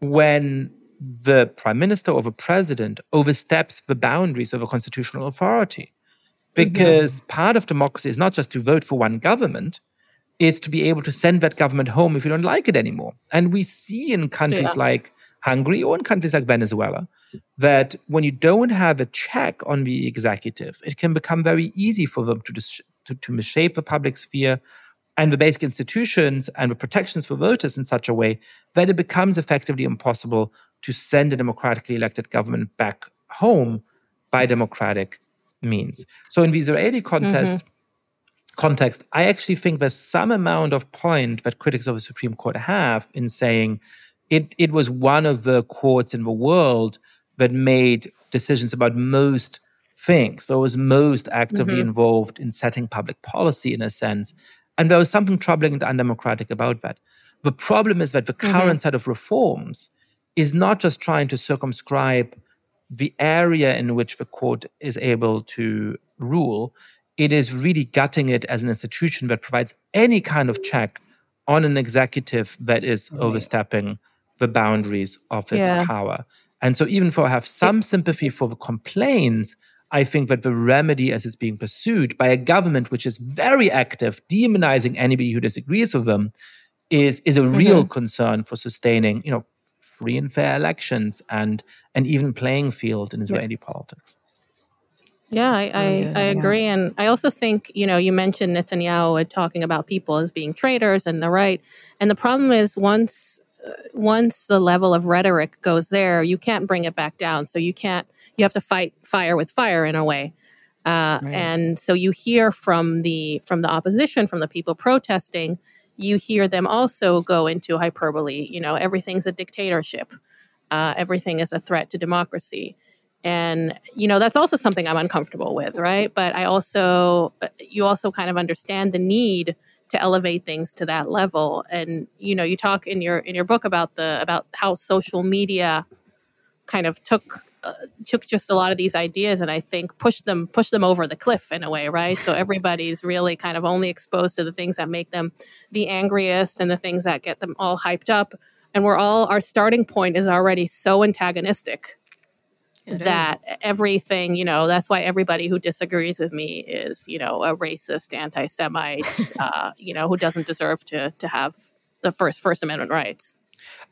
when the prime minister or the president oversteps the boundaries of a constitutional authority. Because mm-hmm. part of democracy is not just to vote for one government, it's to be able to send that government home if you don't like it anymore. And we see in countries yeah. like Hungary or in countries like Venezuela that when you don't have a check on the executive, it can become very easy for them to, dis- to, to misshape the public sphere, and the basic institutions and the protections for voters in such a way that it becomes effectively impossible to send a democratically elected government back home by democratic means. So in the Israeli context, mm-hmm. context, I actually think there's some amount of point that critics of the Supreme Court have in saying it, it was one of the courts in the world that made decisions about most things, that was most actively mm-hmm. involved in setting public policy in a sense. And there was something troubling and undemocratic about that. The problem is that the current mm-hmm. set of reforms is not just trying to circumscribe the area in which the court is able to rule, it is really gutting it as an institution that provides any kind of check on an executive that is overstepping the boundaries of its yeah. power. And so, even though I have some sympathy for the complaints, I think that the remedy as it's being pursued by a government which is very active, demonizing anybody who disagrees with them, is is a real mm-hmm. concern for sustaining, you know, free and fair elections and an even playing field in Israeli yeah. politics. Yeah, I, I, yeah, I agree. Yeah. And I also think, you know, you mentioned Netanyahu talking about people as being traitors and the right. And the problem is once uh, once the level of rhetoric goes there, you can't bring it back down. So you can't you have to fight fire with fire in a way. Uh, right. And so you hear from the from the opposition, from the people protesting, you hear them also go into hyperbole. You know, everything's a dictatorship. Uh, everything is a threat to democracy. And you know that's also something I'm uncomfortable with, right? But I also, uh, you also kind of understand the need to elevate things to that level. And you know, you talk in your in your book about the about how social media kind of took uh, took just a lot of these ideas and I think pushed them pushed them over the cliff in a way, right? So everybody's really kind of only exposed to the things that make them the angriest and the things that get them all hyped up. And we're all our starting point is already so antagonistic it that is. everything, you know, that's why everybody who disagrees with me is, you know, a racist, anti-Semite, uh, you know, who doesn't deserve to to have the first First Amendment rights.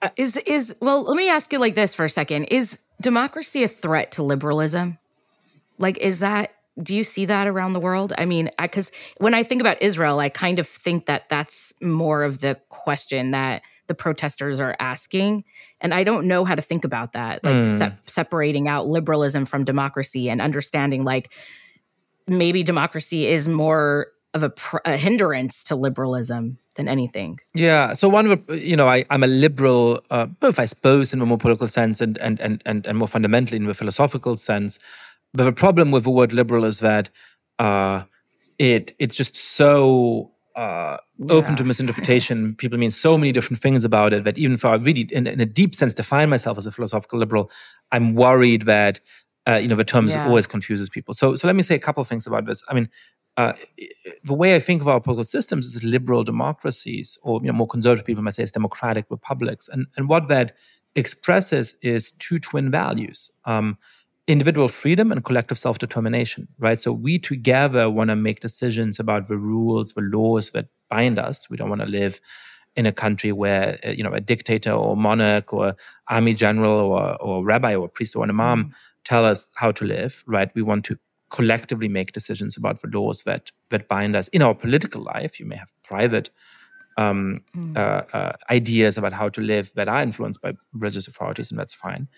Uh, is is well? Let me ask you like this for a second: Is democracy a threat to liberalism? Like, is that do you see that around the world? I mean, because when I think about Israel, I kind of think that that's more of the question that the protesters are asking, and I don't know how to think about that, like mm. se- separating out liberalism from democracy and understanding like maybe democracy is more of a, pr- a hindrance to liberalism than anything. Yeah. So one of you know I, I'm a liberal, uh, both I suppose in a more political sense and and and and, and more fundamentally in a philosophical sense. But the problem with the word liberal is that uh, it it's just so uh, yeah. open to misinterpretation. People mean so many different things about it that even if I really, in, in, a deep sense, define myself as a philosophical liberal, I'm worried that uh, you know the term yeah. always confuses people. So, so let me say a couple of things about this. I mean, uh, the way I think of our political systems is liberal democracies, or you know, more conservative people might say it's democratic republics. And, and what that expresses is two twin values um, individual freedom and collective self determination, right? So we together want to make decisions about the rules, the laws that bind us. We don't want to live in a country where uh, you know a dictator or monarch or army general or, or rabbi or priest or an imam mm. tell us how to live, right? We want to collectively make decisions about the laws that that bind us in our political life. You may have private um, mm. uh, uh, ideas about how to live that are influenced by religious authorities, and that's fine.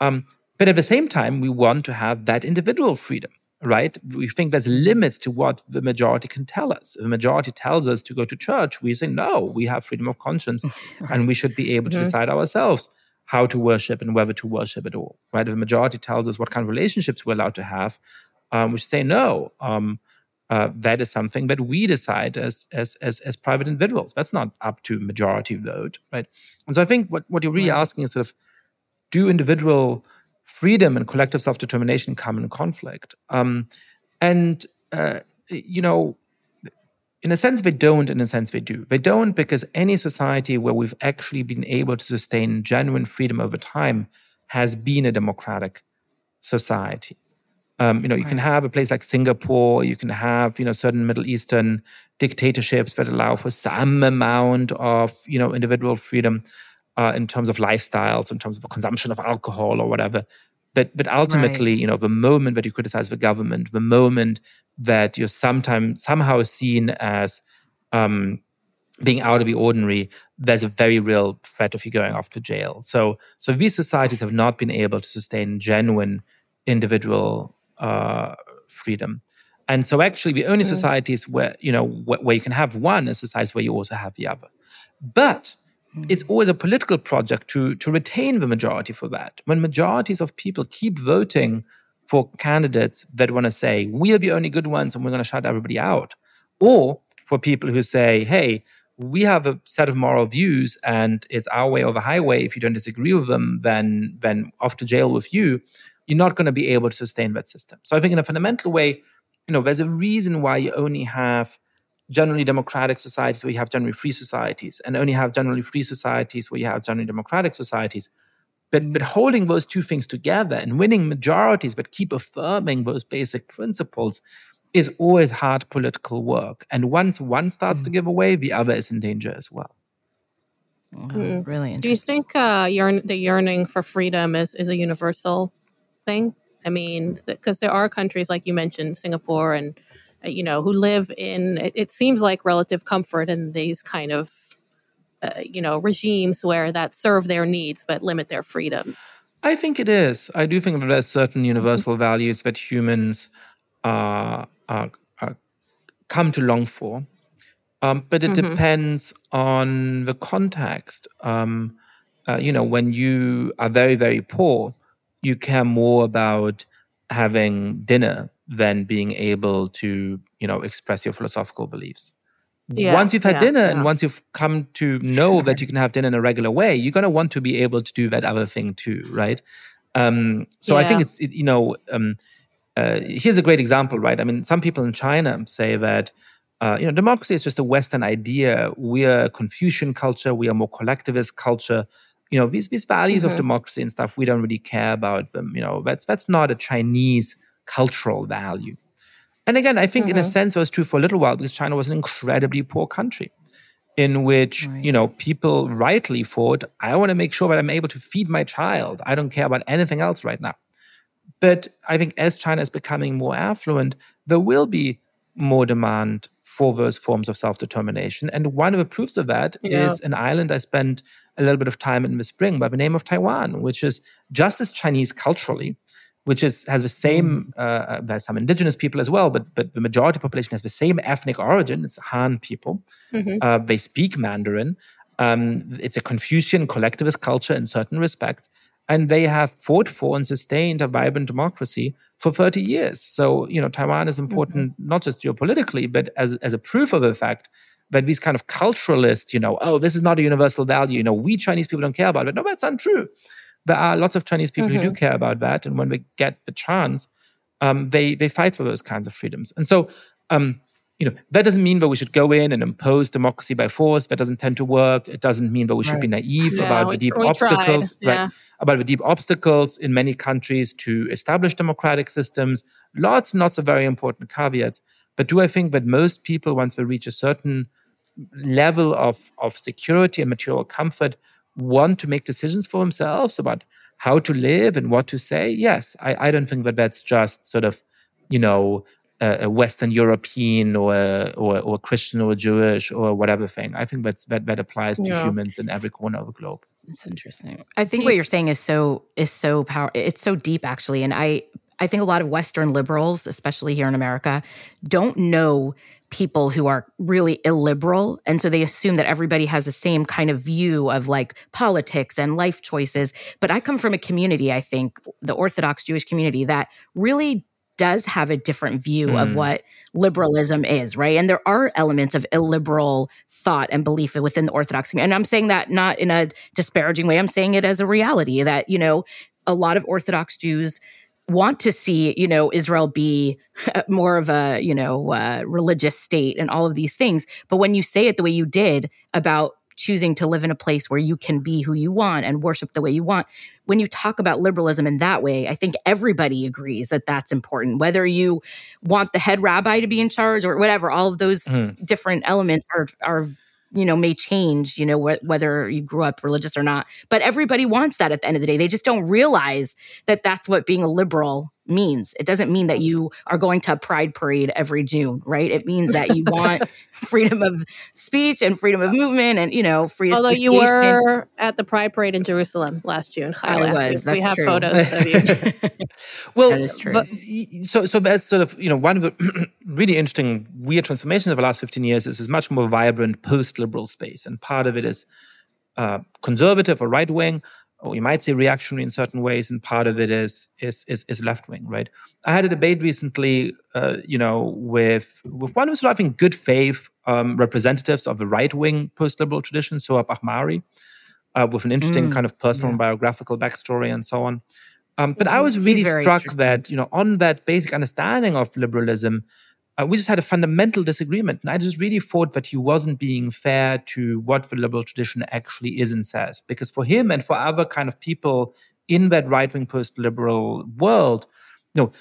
Um, but at the same time, we want to have that individual freedom, right? We think there's limits to what the majority can tell us. If the majority tells us to go to church, we say, no, we have freedom of conscience and we should be able to mm-hmm. decide ourselves how to worship and whether to worship at all, right? If the majority tells us what kind of relationships we're allowed to have, um, we should say, no, um, uh, that is something that we decide as, as, as, as private individuals. That's not up to majority vote, right? And so I think what, what you're really right. asking is sort of, do individual freedom and collective self determination come in conflict. Um, and, uh, you know, in a sense, they don't, in a sense, they do. They don't because any society where we've actually been able to sustain genuine freedom over time has been a democratic society. Um, you know, you right. can have a place like Singapore, you can have, you know, certain Middle Eastern dictatorships that allow for some amount of, you know, individual freedom uh, in terms of lifestyles, in terms of consumption of alcohol or whatever. But but ultimately, right. you know, the moment that you criticize the government, the moment that you're sometimes somehow seen as um, being out of the ordinary, there's a very real threat of you going off to jail. So so these societies have not been able to sustain genuine individual uh, freedom. And so actually the only mm. societies where, you know, where, where you can have one is societies where you also have the other. But it's always a political project to, to retain the majority for that. When majorities of people keep voting for candidates that want to say, we are the only good ones and we're going to shut everybody out, or for people who say, hey, we have a set of moral views and it's our way or the highway. If you don't disagree with them, then, then off to jail with you. You're not going to be able to sustain that system. So I think in a fundamental way, you know, there's a reason why you only have generally democratic societies where you have generally free societies and only have generally free societies where you have generally democratic societies. But, but holding those two things together and winning majorities but keep affirming those basic principles is always hard political work. And once one starts mm. to give away, the other is in danger as well. mm. Really Do you think uh, yearn- the yearning for freedom is, is a universal thing? I mean, because there are countries like you mentioned, Singapore and uh, you know, who live in, it, seems like relative comfort in these kind of, uh, you know, regimes where that serve their needs but limit their freedoms. I think it is. I do think that there's certain mm-hmm. universal mm-hmm. values that humans uh, uh, come to long for. Um, but it mm-hmm. depends on the context. Um, uh, you know, when you are very, very poor, you care more about having dinner than being able to you know express your philosophical beliefs. Yeah, once you've had yeah, dinner yeah. and once you've come to know that you can have dinner in a regular way you're going to want to be able to do that other thing too right? Um, so i think it's it, you know um, uh, here's a great example right? I mean some people in china say that uh, you know democracy is just a western idea. We are a confucian culture. We are more collectivist culture you know these these values mm-hmm. of democracy and stuff we don't really care about them you know that's that's not a chinese cultural value. And again, I think mm-hmm. in a mm-hmm. sense it was true for a little while because China was an incredibly poor country in which, right. you know, people rightly thought, I want to make sure that I'm able to feed my child. I don't care about anything else right now. But I think as China is becoming more affluent, there will be more demand for those forms of self determination. And one of the proofs of that yeah. is an island I spent a little bit of time in the spring by the name of Taiwan, which is just as Chinese culturally, which is has the same mm. uh, uh, there's some indigenous people as well, but but the majority population has the same ethnic origin. It's Han people. Mm-hmm. Uh, they speak Mandarin. Um, it's a Confucian collectivist culture in certain respects, and they have fought for and sustained a vibrant democracy for 30 years. So you know, Taiwan is important mm-hmm. not just geopolitically, but as as a proof of the fact that these kind of culturalists, you know, oh, this is not a universal value. You know, we Chinese people don't care about it. No, that's untrue there are lots of Chinese people mm-hmm. who do mm-hmm. care about that, and when they get the chance, um, they they fight for those kinds of freedoms. And so, um, you know, that doesn't mean that we should go in and impose democracy by force. That doesn't tend to work. It doesn't mean that we should right. be naive yeah, about the deep obstacles, yeah. right? About the deep obstacles in many countries to establish democratic systems. Lots and lots of very important caveats. But do I think that most people, once they reach a certain level of, of security and material comfort, want to make decisions for themselves about how to live and what to say, yes, I, I don't think that that's just sort of, you know, a, a Western European or, or or Christian or Jewish or whatever thing. I think that's that that applies to yeah. humans in every corner of the globe. That's interesting. I think what you're saying is so is so power. It's so deep actually, and I I think a lot of Western liberals, especially here in America, don't know people who are really illiberal. And so they assume that everybody has the same kind of view of like politics and life choices. But I come from a community, I think, the Orthodox Jewish community, that really does have a different view mm. of what liberalism is, right? And there are elements of illiberal thought and belief within the Orthodox community. And I'm saying that not in a disparaging way, I'm saying it as a reality that, you know, a lot of Orthodox Jews want to see you know israel be more of a you know uh, religious state and all of these things but when you say it the way you did about choosing to live in a place where you can be who you want and worship the way you want when you talk about liberalism in that way i think everybody agrees that that's important whether you want the head rabbi to be in charge or whatever all of those mm. different elements are are you know may change you know wh- whether you grew up religious or not. But everybody wants that at the end of the day. They just don't realize that that's what being a liberal means. It doesn't mean that you are going to a pride parade every June, right? It means that you want freedom of speech and freedom of movement and, you know, free Although you were at the pride parade in Jerusalem last June. I was. we have true. photos of you. well, that is true. But, so, so as sort of, you know, one of the really interesting weird transformations of the last 15 years is this much more vibrant post-liberal space. And part of it is uh, conservative or right wing or you might say reactionary in certain ways, and part of it is is is, is left wing, right? I had a debate recently, uh, you know, with with one of sort of in good faith um, representatives of the right wing post liberal tradition, Sohrab Ahmari, uh, with an interesting mm, kind of personal yeah. and biographical backstory and so on. Um, but I was really struck that you know on that basic understanding of liberalism, uh, we just had a fundamental disagreement. And I just really thought that he wasn't being fair to what the liberal tradition actually is and says. Because for him and for other kind of people in that right wing post liberal world, you know,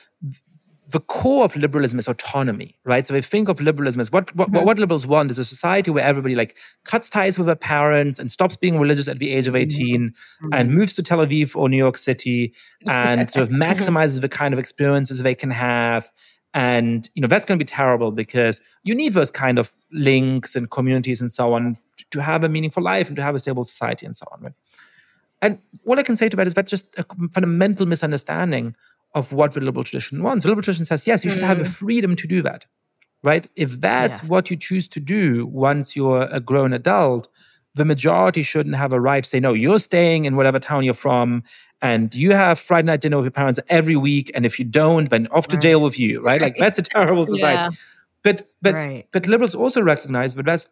the core of liberalism is autonomy, right? So they think of liberalism as what what, mm-hmm. what liberals want is a society where everybody like cuts ties with their parents and stops being religious at the age of 18 mm-hmm. and moves to Tel Aviv or New York City and sort of maximizes the kind of experiences they can have and you know that's going to be terrible because you need those kind of links and communities and so on to have a meaningful life and to have a stable society and so on right and what i can say to that is that's just a fundamental misunderstanding of what the liberal tradition wants the liberal tradition says yes you should have the mm. freedom to do that right if that's yes. what you choose to do once you're a grown adult the majority shouldn't have a right to say no you're staying in whatever town you're from and you have Friday night dinner with your parents every week, and if you don't, then off to right. jail with you, right? Like that's a terrible society. Yeah. But but right. but liberals also recognize that that's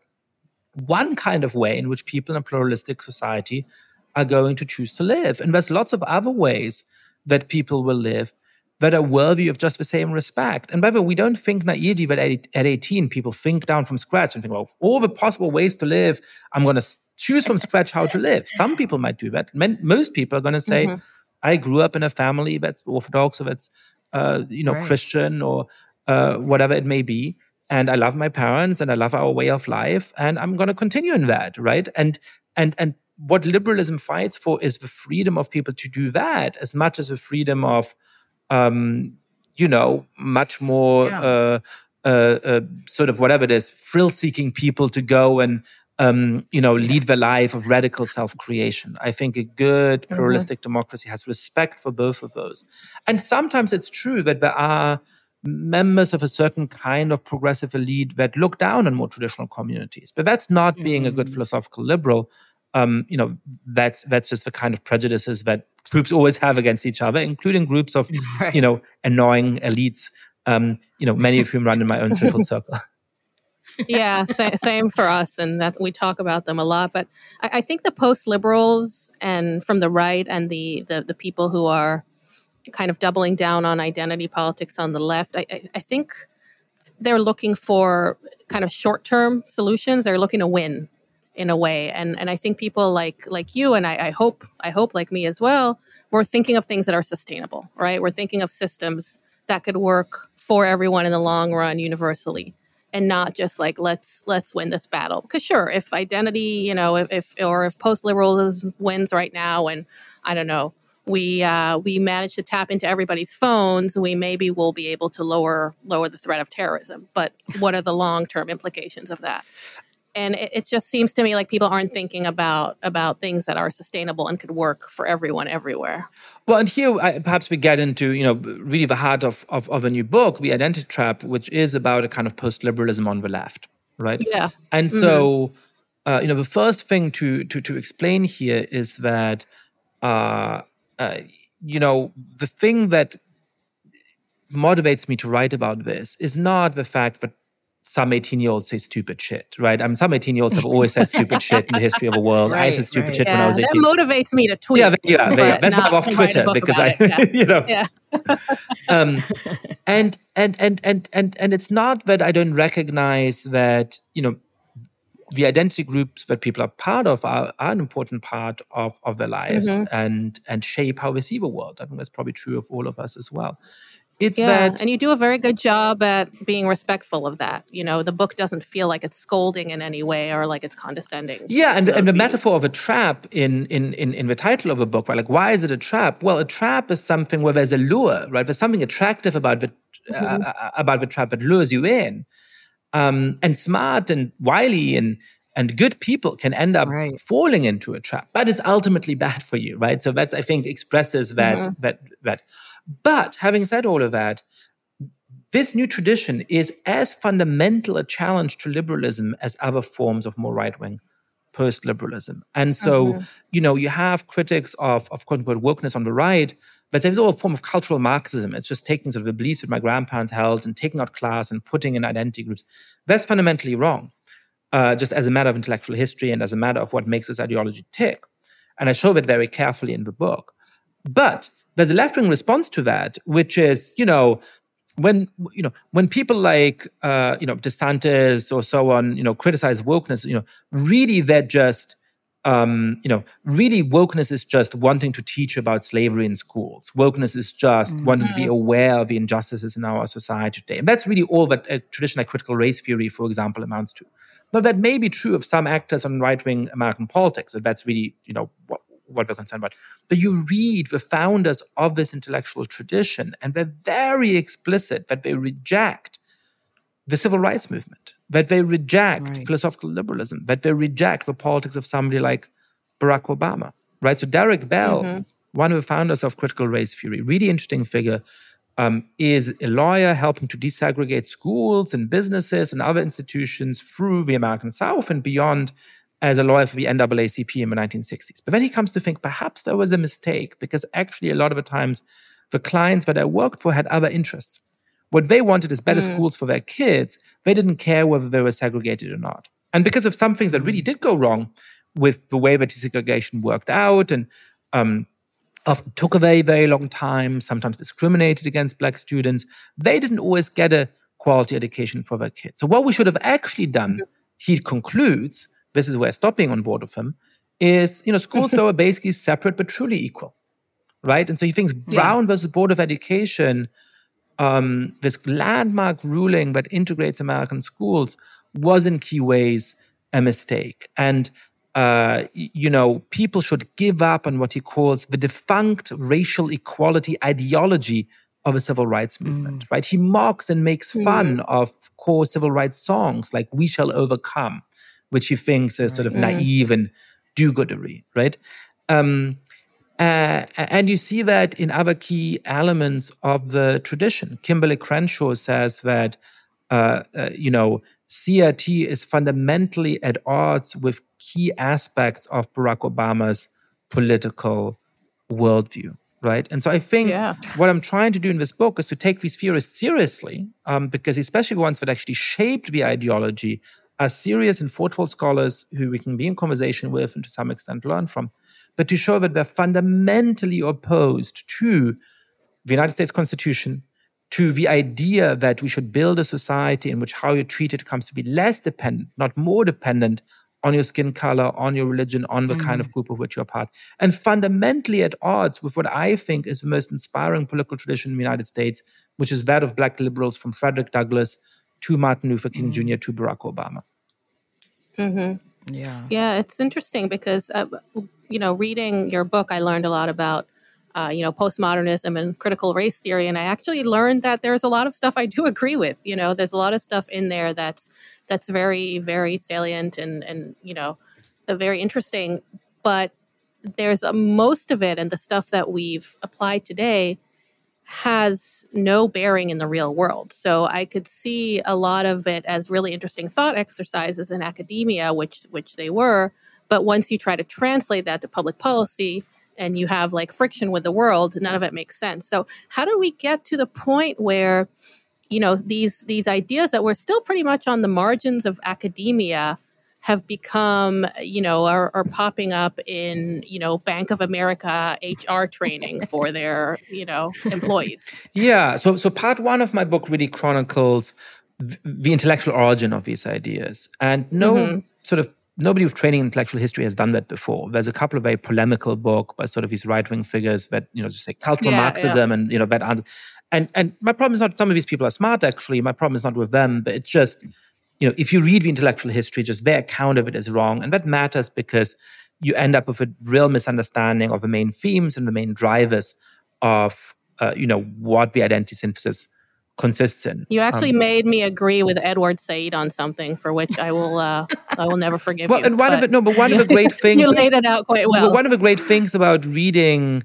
one kind of way in which people in a pluralistic society are going to choose to live, and there's lots of other ways that people will live that are worthy of just the same respect. And by the way, we don't think naively that at 18 people think down from scratch and think, well, all the possible ways to live, I'm going to choose from scratch how to live. Some people might do that. Most people are going to say, mm-hmm. I grew up in a family that's Orthodox or that's, uh, you know, right. Christian or uh, whatever it may be. And I love my parents and I love our way of life. And I'm going to continue in that. Right. And, and, and what liberalism fights for is the freedom of people to do that as much as the freedom of, um, you know, much more yeah. uh, uh, uh, sort of whatever it is, thrill seeking people to go and um, you know, lead the life of radical self-creation. I think a good mm-hmm. pluralistic mm-hmm. democracy has respect for both of those. And sometimes it's true that there are members of a certain kind of progressive elite that look down on more traditional communities. But that's not mm-hmm. being a good mm-hmm. philosophical liberal. Um, you know, that's that's just the kind of prejudices that groups always have against each other, including groups of, right. you know, annoying elites. Um, you know, many of whom run in my own social circle yeah, sa- same for us, and that we talk about them a lot. But I, I think the post liberals and from the right and the, the the people who are kind of doubling down on identity politics on the left, I, I, I think they're looking for kind of short term solutions. They're looking to win in a way, and and I think people like like you and I, I hope I hope like me as well. We're thinking of things that are sustainable, right? We're thinking of systems that could work for everyone in the long run universally and not just like let's let's win this battle because sure if identity you know if, if or if post liberalism wins right now and i don't know we uh, we manage to tap into everybody's phones we maybe will be able to lower lower the threat of terrorism but what are the long term implications of that and it, it, just seems to me like people aren't thinking about about things that are sustainable and could work for everyone everywhere. Well, and here I, perhaps we get into you know really the heart of, of of a new book, the Identity Trap, which is about a kind of post liberalism on the left, right? Yeah, and mm-hmm. so uh, you know the first thing to to to explain here is that uh, uh, you know the thing that motivates me to write about this is not the fact that some 18 year olds say stupid shit, right? I mean, some 18 year olds have always said stupid shit in the history of the world. right, I said stupid right. shit yeah, when I was 18. That motivates me to tweet. Yeah, yeah, yeah. That's why I'm off Twitter because I, yeah. you know. Yeah. um, and, and, and, and, and, and it's not that I don't recognize that, you know, the identity groups that people are part of are, are an important part of, of their lives mm-hmm. and, and shape how they see the world. I think that's probably true of all of us as well. It's yeah, that, and you do a very good job at being respectful of that. You know, the book doesn't feel like it's scolding in any way or like it's condescending. Yeah, and, and the metaphor of a trap in, in in in the title of a book, right? Like, why is it a trap? Well, a trap is something where there's a lure, right? There's something attractive about the mm-hmm. uh, about the trap that lures you in. Um, and smart and wily and and good people can end up right. falling into a trap, but it's ultimately bad for you, right? So that's I think expresses that mm-hmm. that that but having said all of that, this new tradition is as fundamental a challenge to liberalism as other forms of more right wing post liberalism. And so, mm-hmm. you know, you have critics of, of quote unquote wokeness on the right, but there's all a form of cultural Marxism. It's just taking sort of the beliefs that my grandparents held and taking out class and putting in identity groups. That's fundamentally wrong, uh, just as a matter of intellectual history and as a matter of what makes this ideology tick. And I show that very carefully in the book. But there's a left wing response to that, which is, you know, when you know when people like uh, you know DeSantis or so on, you know, criticize wokeness, you know, really they're just um, you know, really wokeness is just wanting to teach about slavery in schools. Wokeness is just mm-hmm. wanting to be aware of the injustices in our society today. And that's really all that a tradition like critical race theory, for example, amounts to. But that may be true of some actors on right-wing American politics. So that's really, you know, what, what we're concerned about. But you read the founders of this intellectual tradition, and they're very explicit that they reject the civil rights movement, that they reject right. philosophical liberalism, that they reject the politics of somebody like Barack Obama, right? So Derek Bell, mm-hmm. one of the founders of critical race theory, really interesting figure, um, is a lawyer helping to desegregate schools and businesses and other institutions through the American South and beyond as a lawyer for the NAACP in the 1960s. But then he comes to think perhaps there was a mistake because actually, a lot of the times, the clients that I worked for had other interests. What they wanted is better mm. schools for their kids. They didn't care whether they were segregated or not. And because of some things that really did go wrong with the way that desegregation worked out and um, often took a very, very long time, sometimes discriminated against black students, they didn't always get a quality education for their kids. So, what we should have actually done, mm-hmm. he concludes, this is where stopping on board of him, is you know schools that were basically separate but truly equal, right? And so he thinks Brown yeah. versus Board of Education, um, this landmark ruling that integrates American schools, was in key ways a mistake, and. Uh, you know, people should give up on what he calls the defunct racial equality ideology of a civil rights movement, mm. right? He mocks and makes fun mm. of core civil rights songs like We Shall Overcome which he thinks is sort of naive and do-goodery, right? Um, uh, and you see that in other key elements of the tradition. Kimberly Crenshaw says that, uh, uh, you know, CRT is fundamentally at odds with key aspects of Barack Obama's political worldview, right? And so I think yeah. what I'm trying to do in this book is to take these theorists seriously, um, because especially the ones that actually shaped the ideology are serious and thoughtful scholars who we can be in conversation with and to some extent learn from, but to show that they're fundamentally opposed to the United States Constitution, to the idea that we should build a society in which how you're treated comes to be less dependent, not more dependent on your skin color, on your religion, on the mm. kind of group of which you're part, and fundamentally at odds with what I think is the most inspiring political tradition in the United States, which is that of black liberals from Frederick Douglass to Martin Luther King mm-hmm. Jr. to Barack Obama. Mm-hmm. Yeah. Yeah, it's interesting because, uh, you know, reading your book, I learned a lot about, uh, you know, postmodernism and critical race theory. And I actually learned that there's a lot of stuff I do agree with. You know, there's a lot of stuff in there that's that's very very salient and and you know very interesting but there's a, most of it and the stuff that we've applied today has no bearing in the real world. So I could see a lot of it as really interesting thought exercises in academia, which which they were. But once you try to translate that to public policy and you have like friction with the world, none of it makes sense. So how do we get to the point where, you know, these these ideas that were still pretty much on the margins of academia have become, you know, are, are popping up in, you know, Bank of America HR training for their, you know, employees. Yeah. So, so part one of my book really chronicles the intellectual origin of these ideas, and no mm-hmm. sort of nobody with training in intellectual history has done that before. There's a couple of very polemical book by sort of these right wing figures that you know just say cultural yeah, Marxism yeah. and you know that answer. And and my problem is not some of these people are smart actually. My problem is not with them, but it's just you know, if you read the intellectual history, just their account of it is wrong. And that matters because you end up with a real misunderstanding of the main themes and the main drivers of, uh, you know, what the identity synthesis consists in. You actually um, made me agree with Edward Said on something for which I will uh, I will never forgive well, you. And one but, of it, no, but one of the great things you laid it out quite well. One of the great things about reading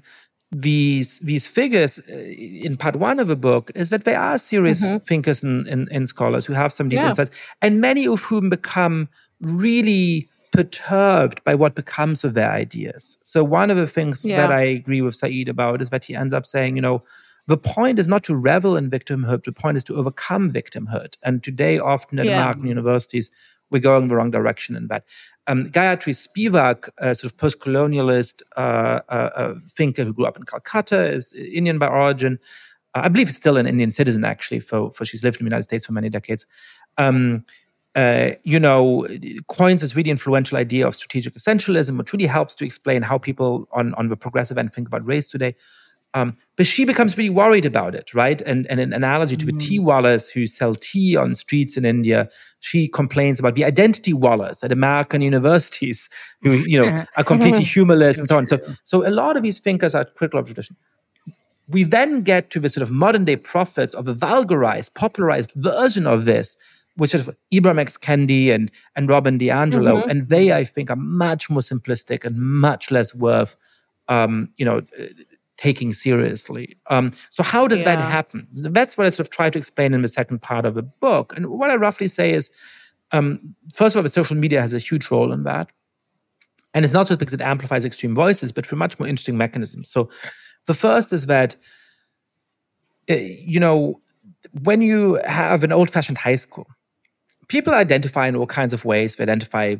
these these figures uh, in part one of the book is that they are serious mm-hmm. thinkers and, and, and, scholars who have some deep yeah. insights, and many of whom become really perturbed by what becomes of their ideas. So one of the things yeah. that I agree with Said about is that he ends up saying, you know, the point is not to revel in victimhood. The point is to overcome victimhood. And today, often at yeah. American universities, we're going the wrong direction in that. Um, Gayatri Spivak, a sort of post-colonialist uh, uh, uh, thinker who grew up in Calcutta, is Indian by origin. Uh, I believe still an Indian citizen, actually, for, for she's lived in the United States for many decades. Um, uh, you know, coins this really influential idea of strategic essentialism, which really helps to explain how people on, on the progressive end think about race today. Um, but she becomes really worried about it, right? And, and an analogy to mm-hmm. the tea wallahs who sell tea on streets in India, she complains about the identity wallahs at American universities who, you know, are completely humorless and so on. So, so a lot of these thinkers are critical of tradition. We then get to the sort of modern day prophets of the vulgarized, popularized version of this, which is Ibram X. Kendi and, and Robin DiAngelo. Mm-hmm. And they, I think, are much more simplistic and much less worth, um, you know, taking seriously. Um, so how does yeah. that happen? That's what I sort of try to explain in the second part of the book. And what I roughly say is, um, first of all, the social media has a huge role in that. And it's not just because it amplifies extreme voices, but for much more interesting mechanisms. So the first is that, uh, you know, when you have an old fashioned high school, people identify in all kinds of ways. They identify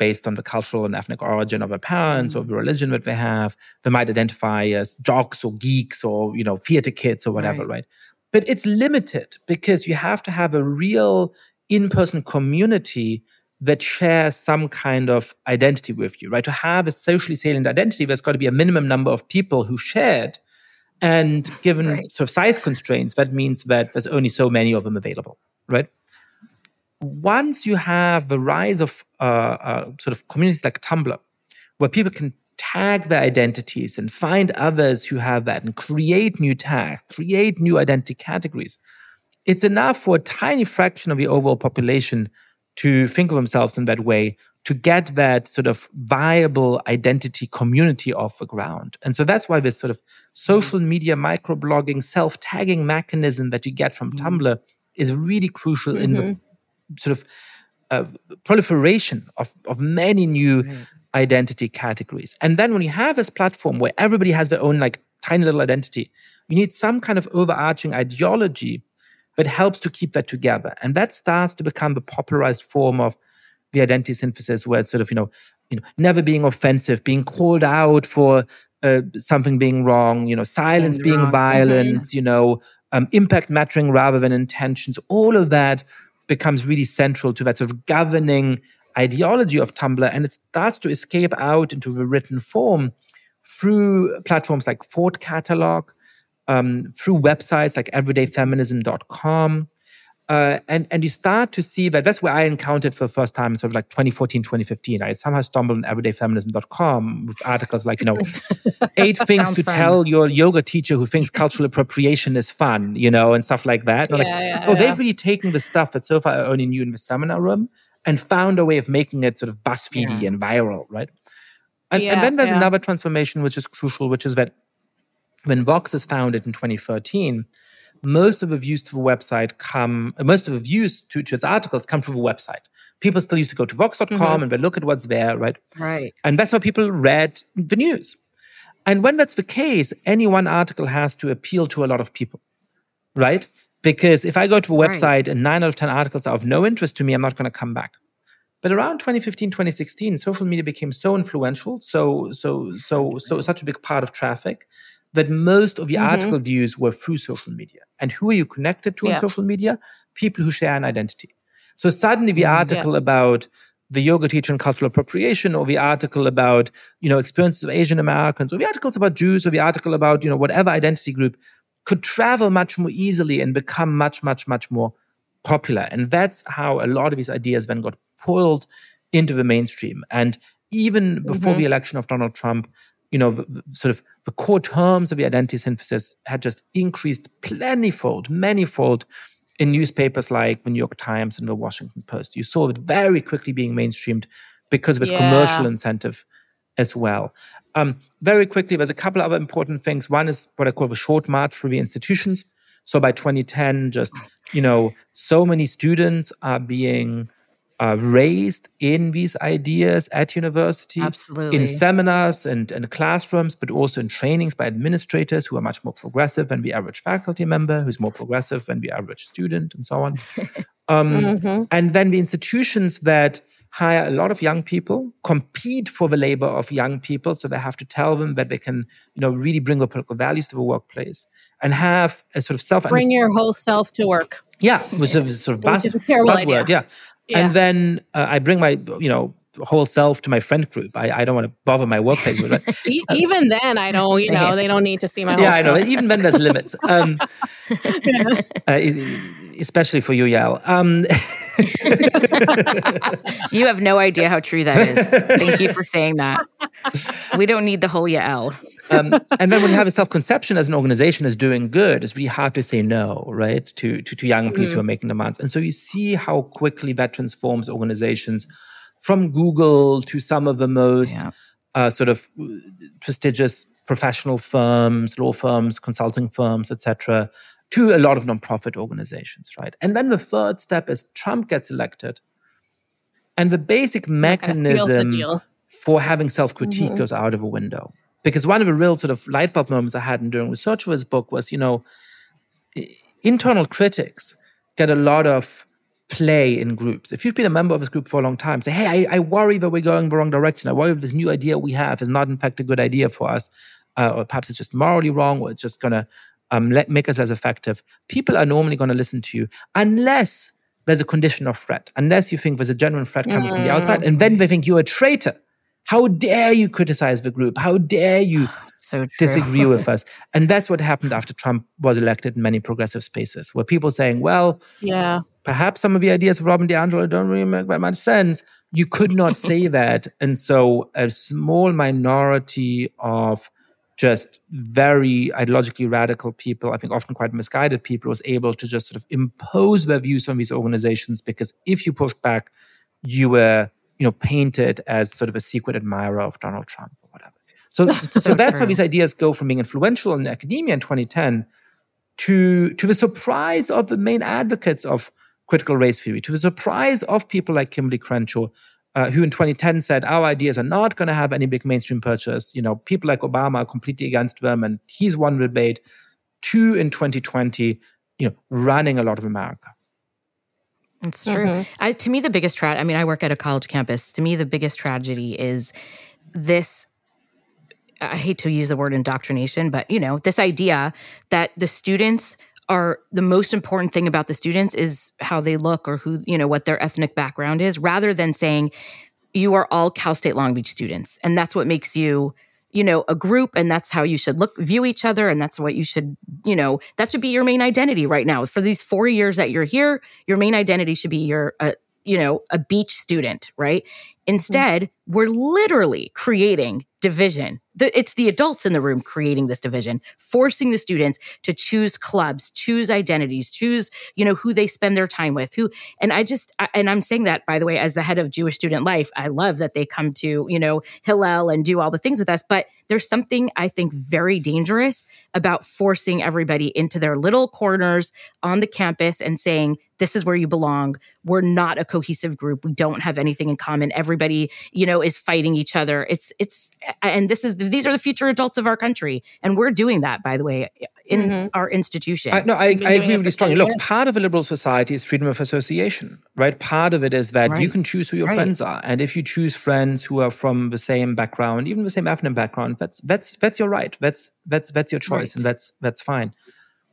based on the cultural and ethnic origin of their parents or mm. the religion that they have. They might identify as jocks or geeks or, you know, theater kids or whatever, right? right? But it's limited because you have to have a real in-person community that shares some kind of identity with you, right? To have a socially salient identity, there's got to be a minimum number of people who share it. And given right. sort of size constraints, that means that there's only so many of them available, right? Once you have the rise of uh, uh, sort of communities like Tumblr, where people can tag their identities and find others who have that and create new tags, create new identity categories, it's enough for a tiny fraction of the overall population to think of themselves in that way to get that sort of viable identity community off the ground. And so that's why this sort of social media microblogging, self tagging mechanism that you get from mm-hmm. Tumblr is really crucial mm-hmm. in the mm-hmm sort of uh, proliferation of, of many new right. identity categories. And then when you have this platform where everybody has their own like tiny little identity, you need some kind of overarching ideology that helps to keep that together. And that starts to become the popularized form of the identity synthesis where it's sort of, you know, you know, never being offensive, being called out for uh, something being wrong, you know, silence being wrong. violence, mm-hmm. you know, um, impact mattering rather than intentions, all of that becomes really central to that sort of governing ideology of Tumblr, and it starts to escape out into the written form through platforms like Thought Catalog, um, through websites like everydayfeminism.com, uh, and and you start to see that that's where I encountered for the first time, sort of like 2014, 2015. I somehow stumbled on everydayfeminism.com with articles like, you know, eight things to fun. tell your yoga teacher who thinks cultural appropriation is fun, you know, and stuff like that. Yeah, like, yeah, oh, yeah. they've really taken the stuff that so far I only knew in the seminar room and found a way of making it sort of BuzzFeedy and viral, right? And, and then there's another transformation which is crucial, which is that when Vox is founded in 2013, most of the views to the website come, most of the views to, to its articles come from the website. People still used to go to vox.com mm-hmm. and they look at what's there, right? Right. And that's how people read the news. And when that's the case, any one article has to appeal to a lot of people, right? Because if I go to a website right. and nine out of 10 articles are of no interest to me, I'm not going to come back. But around 2015, 2016, social media became so influential, so so so so such a big part of traffic that most of the mm-hmm. article views were through social media. And who are you connected to yeah. on social media? People who share an identity. So suddenly the mm, article yeah. about the yoga teacher and cultural appropriation, or the article about, you know, experiences of Asian Americans, or the articles about Jews, or the article about, you know, whatever identity group could travel much more easily and become much, much, much more popular. And that's how a lot of these ideas then got pulled into the mainstream. And even before mm-hmm. the election of Donald Trump, you know, the, the, sort of the core terms of the identity synthesis had just increased plentyfold, manyfold in newspapers like the New York Times and the Washington Post. You saw it very quickly being mainstreamed because of its yeah. commercial incentive as well. Um, very quickly, there's a couple other important things. One is what I call the short march through the institutions. So by 2010, just you know, so many students are being uh, raised in these ideas at university, Absolutely. in seminars and, and classrooms, but also in trainings by administrators who are much more progressive than the average faculty member, who's more progressive than the average student, and so on. Um, mm-hmm. And then the institutions that hire a lot of young people, compete for the labor of young people, so they have to tell them that they can, you know, really bring their political values to the workplace and have a sort of self. Bring your whole self to work. Yeah, which is a sort of buzz, buzzword. Yeah. Yeah. And then uh, I bring my, you know, whole self to my friend group. I, I don't want to bother my workplace with it. even then, I don't, you know, they don't need to see my Yeah, I know. Even then, there's limits. Um, yeah. uh, especially for you, Yael. Um, you have no idea how true that is. Thank you for saying that. We don't need the whole Yael. Um, and then when you have a self-conception as an organization is doing good, it's really hard to say no, right, to to, to young people mm-hmm. who are making demands. And so you see how quickly that transforms organizations from Google to some of the most yeah. uh, sort of prestigious professional firms, law firms, consulting firms, etc., to a lot of nonprofit organizations, right? And then the third step is Trump gets elected, and the basic mechanism the for having self-critique mm-hmm. goes out of a window. Because one of the real sort of light bulb moments I had in during research for his book was, you know, internal critics get a lot of play in groups. If you've been a member of this group for a long time, say, hey, I, I worry that we're going the wrong direction. I worry that this new idea we have is not, in fact, a good idea for us. Uh, or perhaps it's just morally wrong, or it's just going to um, let, make us less effective. People are normally going to listen to you unless there's a condition of threat, unless you think there's a genuine threat coming mm. from the outside. And then they think you're a traitor. How dare you criticize the group? How dare you so disagree with us. And that's what happened after Trump was elected in many progressive spaces, where people saying, well, yeah, perhaps some of the ideas of Robin DiAngelo don't really make that much sense. You could not say that. And so a small minority of just very ideologically radical people, I think often quite misguided people, was able to just sort of impose their views on these organizations because if you pushed back, you were, you know, painted as sort of a secret admirer of Donald Trump. Or whatever. So, so that's how these ideas go from being influential in academia in 2010 to, to the surprise of the main advocates of critical race theory, to the surprise of people like Kimberly Crenshaw, uh, who in 2010 said our ideas are not going to have any big mainstream purchase. You know, people like Obama are completely against them, and he's won the debate. Two in 2020, you know, running a lot of America. It's true. Mm-hmm. I, to me, the biggest tragedy. I mean, I work at a college campus. To me, the biggest tragedy is this I hate to use the word indoctrination, but you know, this idea that the students are the most important thing about the students is how they look or who, you know, what their ethnic background is, rather than saying you are all Cal State Long Beach students. And that's what makes you you know a group and that's how you should look view each other and that's what you should you know that should be your main identity right now. For these four years that you're here your main identity should be your uh, you know a beach student right instead mm-hmm. we're literally creating division. The, it's the adults in the room creating this division, forcing the students to choose clubs, choose identities, choose, you know, who they spend their time with, who, and I just, and I'm saying that, by the way, as the head of Jewish Student Life, I love that they come to, you know, Hillel and do all the things with us. But there's something I think very dangerous about forcing everybody into their little corners on the campus and saying, this is where you belong. We're not a cohesive group. We don't have anything in common. Everybody, you know, is fighting each other. It's, it's, and this is these are the future adults of our country, and we're doing that, by the way, in mm-hmm. our institution. I, no, I, I agree with you strongly. Look, part of a liberal society is freedom of association, right? Part of it is that right. you can choose who your right. friends are, and if you choose friends who are from the same background, even the same ethnic background, that's that's that's your right. That's that's that's your choice, right. and that's that's fine.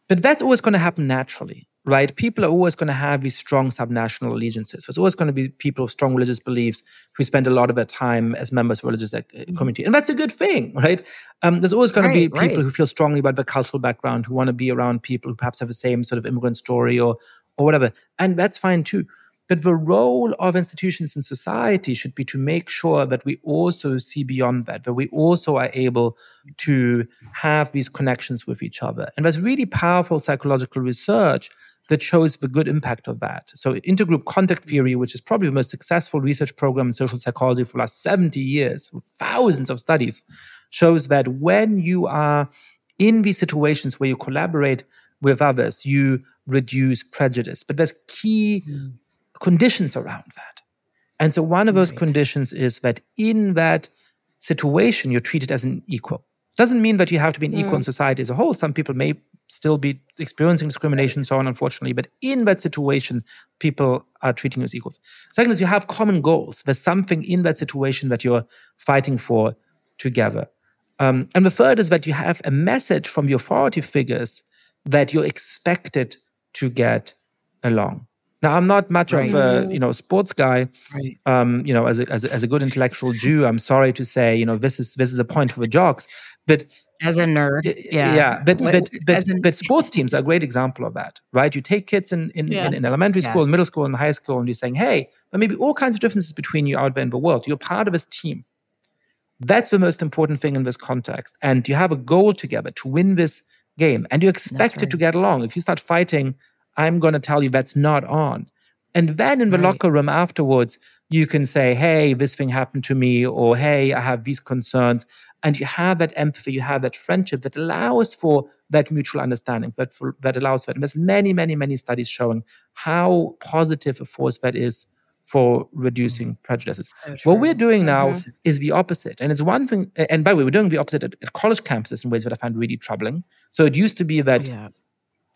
But that's always going to happen naturally right? People are always going to have these strong subnational allegiances. There's always going to be people of strong religious beliefs who spend a lot of their time as members of religious mm-hmm. community. And that's a good thing, right? Um, there's always going right, to be people right. who feel strongly about their cultural background, who want to be around people who perhaps have the same sort of immigrant story or, or whatever. And that's fine too. But the role of institutions in society should be to make sure that we also see beyond that, that we also are able to have these connections with each other. And there's really powerful psychological research that shows the good impact of that. So, intergroup contact theory, which is probably the most successful research program in social psychology for the last 70 years, with thousands of studies, shows that when you are in these situations where you collaborate with others, you reduce prejudice. But there's key mm. conditions around that. And so, one of those right. conditions is that in that situation, you're treated as an equal. Doesn't mean that you have to be an equal mm. in society as a whole. Some people may still be experiencing discrimination and so on, unfortunately. But in that situation, people are treating you as equals. Second is you have common goals. There's something in that situation that you're fighting for together. Um, and the third is that you have a message from the authority figures that you're expected to get along. Now, I'm not much right. of a you know sports guy. Right. Um, you know, as a, as a, as a good intellectual Jew, I'm sorry to say, you know, this is this is a point for the jocks. But as a nerd yeah yeah but but but, an, but sports teams are a great example of that right you take kids in in, yes. in, in, elementary school yes. middle school and high school and you're saying hey there may be all kinds of differences between you out there in the world you're part of this team that's the most important thing in this context and you have a goal together to win this game and you're expected right. to get along if you start fighting i'm going to tell you that's not on and then in the right. locker room afterwards you can say, hey, this thing happened to me, or hey, I have these concerns. And you have that empathy, you have that friendship that allows for that mutual understanding, that, for, that allows that. And there's many, many, many studies showing how positive a force that is for reducing mm-hmm. prejudices. So what we're doing now mm-hmm. is the opposite. And it's one thing, and by the way, we're doing the opposite at, at college campuses in ways that I find really troubling. So it used to be that, yeah.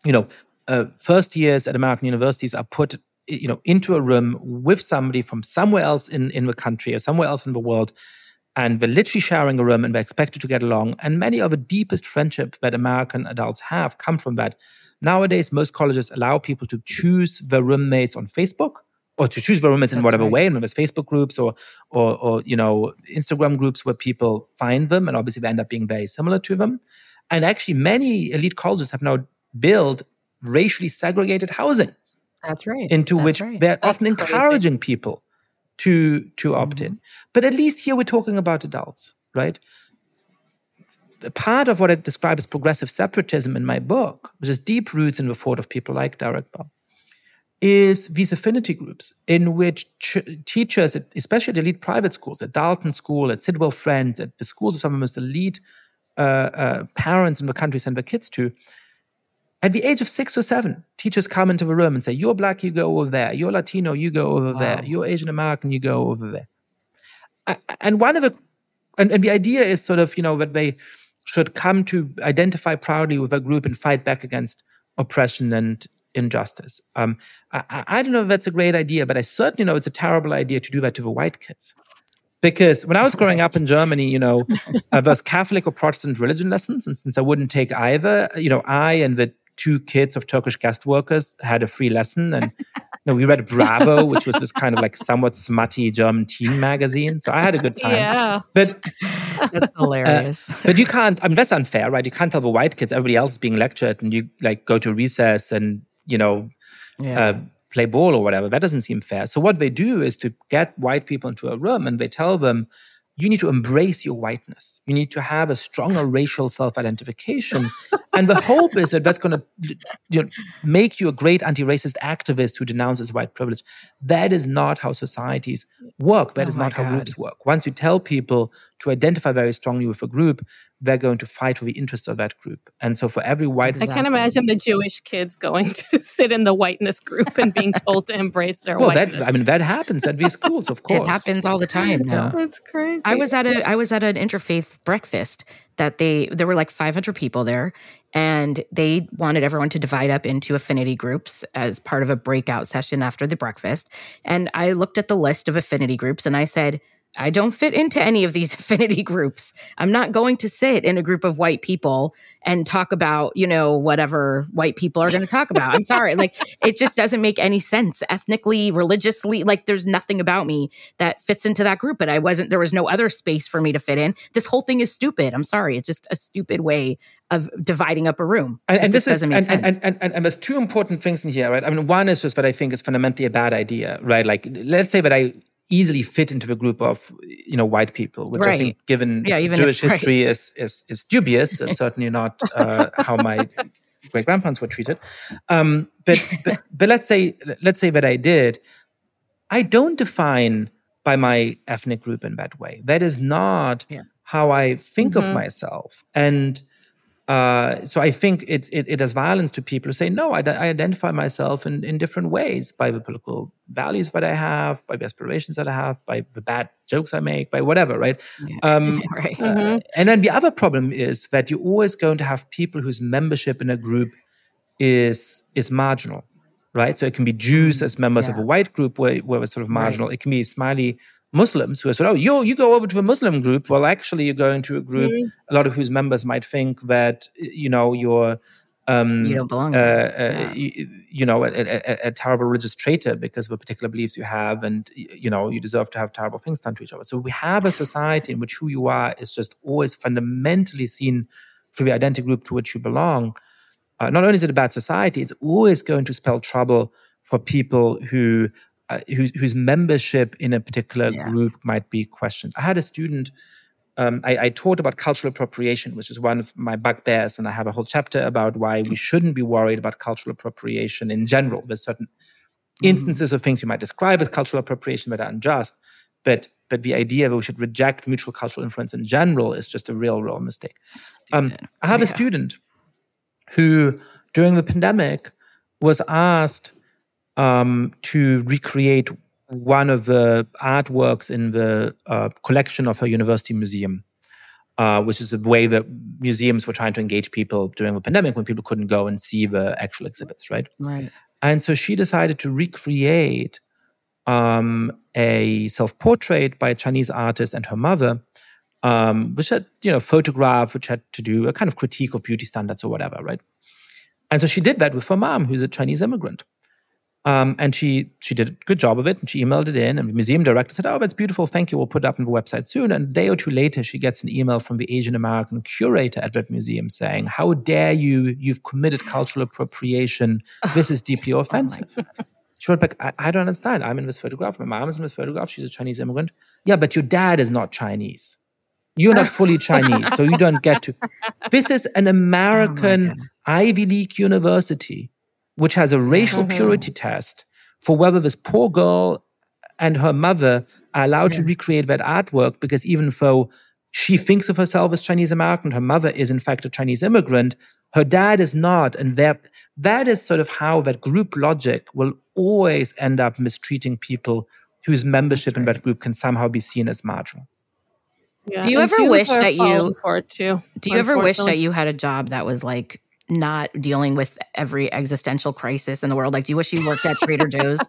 you know, uh, first years at American universities are put you know into a room with somebody from somewhere else in in the country or somewhere else in the world and they're literally sharing a room and they're expected to get along and many of the deepest friendships that american adults have come from that nowadays most colleges allow people to choose their roommates on facebook or to choose their roommates That's in whatever right. way and there's facebook groups or, or or you know instagram groups where people find them and obviously they end up being very similar to them and actually many elite colleges have now built racially segregated housing that's right. Into That's which right. they're That's often crazy. encouraging people to to opt mm-hmm. in. But at least here we're talking about adults, right? Part of what I describe as progressive separatism in my book, which is deep roots in the thought of people like Derek Bell, is these affinity groups in which ch- teachers, especially at elite private schools, at Dalton School, at Sidwell Friends, at the schools of some of the most elite uh, uh, parents in the country send their kids to, at the age of six or seven, teachers come into the room and say, You're black, you go over there. You're Latino, you go over wow. there. You're Asian American, you go over there. And one of the, and, and the idea is sort of, you know, that they should come to identify proudly with a group and fight back against oppression and injustice. Um, I, I, don't know if that's a great idea, but I certainly know it's a terrible idea to do that to the white kids. Because when I was growing up in Germany, you know, uh, there was Catholic or Protestant religion lessons, and since I wouldn't take either, you know, I and the two kids of Turkish guest workers had a free lesson. And you know, we read Bravo, which was this kind of like somewhat smutty German teen magazine. So I had a good time. Yeah. But That's hilarious. Uh, but you can't. I mean, that's unfair, right? You can't tell the white kids everybody else is being lectured, and you like go to recess and you know yeah. uh, play ball or whatever. That doesn't seem fair. So what they do is to get white people into a room and they tell them, you need to embrace your whiteness. You need to have a stronger racial self-identification, and the hope is that that's going to you know, make you a great anti-racist activist who denounces white privilege. That is not how societies work. That oh is not God. how groups work. Once you tell people to identify very strongly with a group, they're going to fight for the interests of that group. And so for every white I can't imagine the Jewish kids going to sit in the whiteness group and being told to embrace their well, whiteness. That, I mean, that happens at these schools, of course. it happens all the time now. That's crazy. I was at a I was at an interfaith breakfast that they there were like 500 people there and they wanted everyone to divide up into affinity groups as part of a breakout session after the breakfast. And I looked at the list of affinity groups and I said, I don't fit into any of these affinity groups. I'm not going to sit in a group of white people and talk about, you know, whatever white people are going to talk about. I'm sorry. Like, it just doesn't make any sense ethnically, religiously. Like, there's nothing about me that fits into that group. But I wasn't, there was no other space for me to fit in. This whole thing is stupid. I'm sorry. It's just a stupid way of dividing up a room. And, and this is, and, and, and, and, there's two important things in here, right? I mean, one is just that I think is fundamentally a bad idea, right? Like, let's say that I easily fit into a group of you know white people, which right. I think, given yeah, even Jewish if, history, right. is, is is dubious and certainly not uh, how my great grandparents were treated. Um, but, but but let's say let's say that I did. I don't define by my ethnic group in that way. That is not yeah. how I think mm-hmm. of myself, and uh, so I think it, it, it, does violence to people who say, no, I, I identify myself in, in different ways by the political values that I have, by the aspirations that I have, by the bad jokes I make, by whatever, right? Yeah. Um, right. Uh, mm-hmm. And then the other problem is that you're always going to have people whose membership in a group is is marginal, right? So it can be Jews as members yeah. of a white group where, where it's sort of marginal. Right. It can be Ismaili Muslims who are sort of, oh, you you go over to a Muslim group. Well, actually, you're going to a group. Mm-hmm. A lot of whose members might think that you know you're um, you don't belong. Uh, uh, you, you, know, a, a, a, terrible religious traitor because of the particular beliefs you have, and you know you deserve to have terrible things done to each other. So we have a society in which who you are is just always fundamentally seen through the identity group to which you belong. Uh, not only is it a bad society, it's always going to spell trouble for people who uh, whose, whose membership in a particular yeah. group might be questioned. I had a student. Um, I, I, taught about cultural appropriation, which is one of my bugbears, and I have a whole chapter about why we shouldn't be worried about cultural appropriation in general. There's certain mm. instances of things you might describe as cultural appropriation that are unjust, but but the idea that we should reject mutual cultural influence in general is just a real, real mistake. Um, I have yeah. a student who, during the pandemic, was asked um, to recreate one of the artworks in the uh, collection of her university museum, uh, which is a way that museums were trying to engage people during the pandemic when people couldn't go and see the actual exhibits, right? Right. And so she decided to recreate um, a self-portrait by a Chinese artist and her mother, um, which had you know photograph, which had to do a kind of critique of beauty standards or whatever, right? And so she did that with her mom, who's a Chinese immigrant. Um, and she she did a good job of it, and she emailed it in. And the museum director said, "Oh, that's beautiful. Thank you. We'll put it up on the website soon." And a day or two later, she gets an email from the Asian American curator at that museum saying, "How dare you? You've committed cultural appropriation. This is deeply oh offensive." Oh she wrote back, I, I, don't understand. I'm in this photograph. My mom is in this photograph. She's a Chinese immigrant. Yeah, but your dad is not Chinese. You're not fully Chinese, so you don't get to. This is an oh American oh Ivy League university which has a racial mm-hmm. purity test for whether this poor girl and her mother are allowed yeah. to recreate that artwork because even though she thinks of herself as Chinese American, her mother is in fact a Chinese immigrant, her dad is not. And that, that is sort of how that group logic will always end up mistreating people whose membership right. in that group can somehow be seen as marginal. Yeah. Do you ever wish that you too? Do you ever wish that you had a job that was like not dealing with every existential crisis in the world? Like, do you wish you worked at Trader Joe's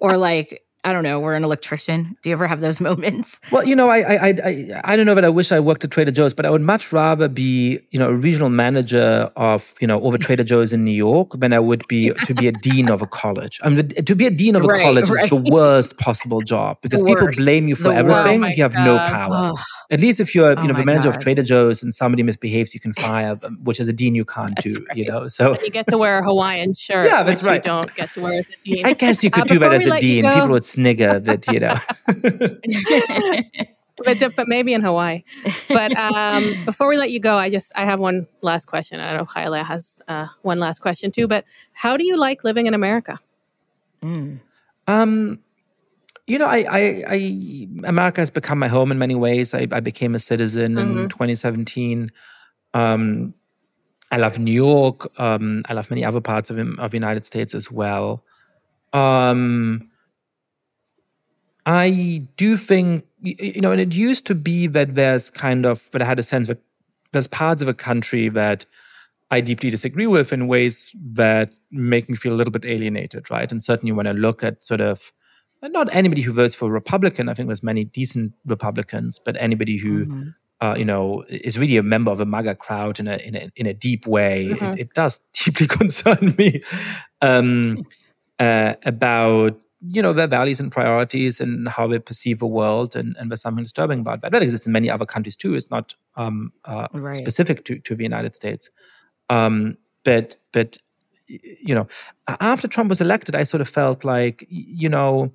or like I don't know, we're an electrician? Do you ever have those moments? Well, you know, I, I, I, I don't know that I wish I worked at Trader Joe's, but I would much rather be, you know, a regional manager of, you know, over Trader Joe's in New York than I would be to be a dean of a college. I mean, to be a dean of a right, college right. is the worst possible job because people blame you for the everything. Oh you have God. no power. Oh. At least if you're, you oh know, the manager God. of Trader Joe's and somebody misbehaves, you can fire them, which as a dean you can't that's do. Right. You know, so and you get to wear a Hawaiian shirt. Yeah, that's right. You don't get to wear as a dean. I guess you could uh, do that as a dean. People would snigger that you know. but, but maybe in Hawaii. But um, before we let you go, I just I have one last question. I don't know if Haile has uh, one last question too. But how do you like living in America? Mm. Um, you know, I, I, I, America has become my home in many ways. I, I became a citizen mm-hmm. in 2017. Um, I love New York. Um, I love many other parts of of the United States as well. Um, I do think, you know, and it used to be that there's kind of, but I had a sense that there's parts of a country that I deeply disagree with in ways that make me feel a little bit alienated, right? And certainly when I look at sort of, not anybody who votes for Republican, I think there's many decent Republicans, but anybody who, mm-hmm. uh, you know, is really a member of a MAGA crowd in a in a, in a deep way, mm-hmm. it, it, does deeply concern me um, uh, about you know their values and priorities and how they perceive the world and, and there's something disturbing about that that exists in many other countries too it's not um, uh, right. specific to, to the united states um, but but you know after trump was elected i sort of felt like you know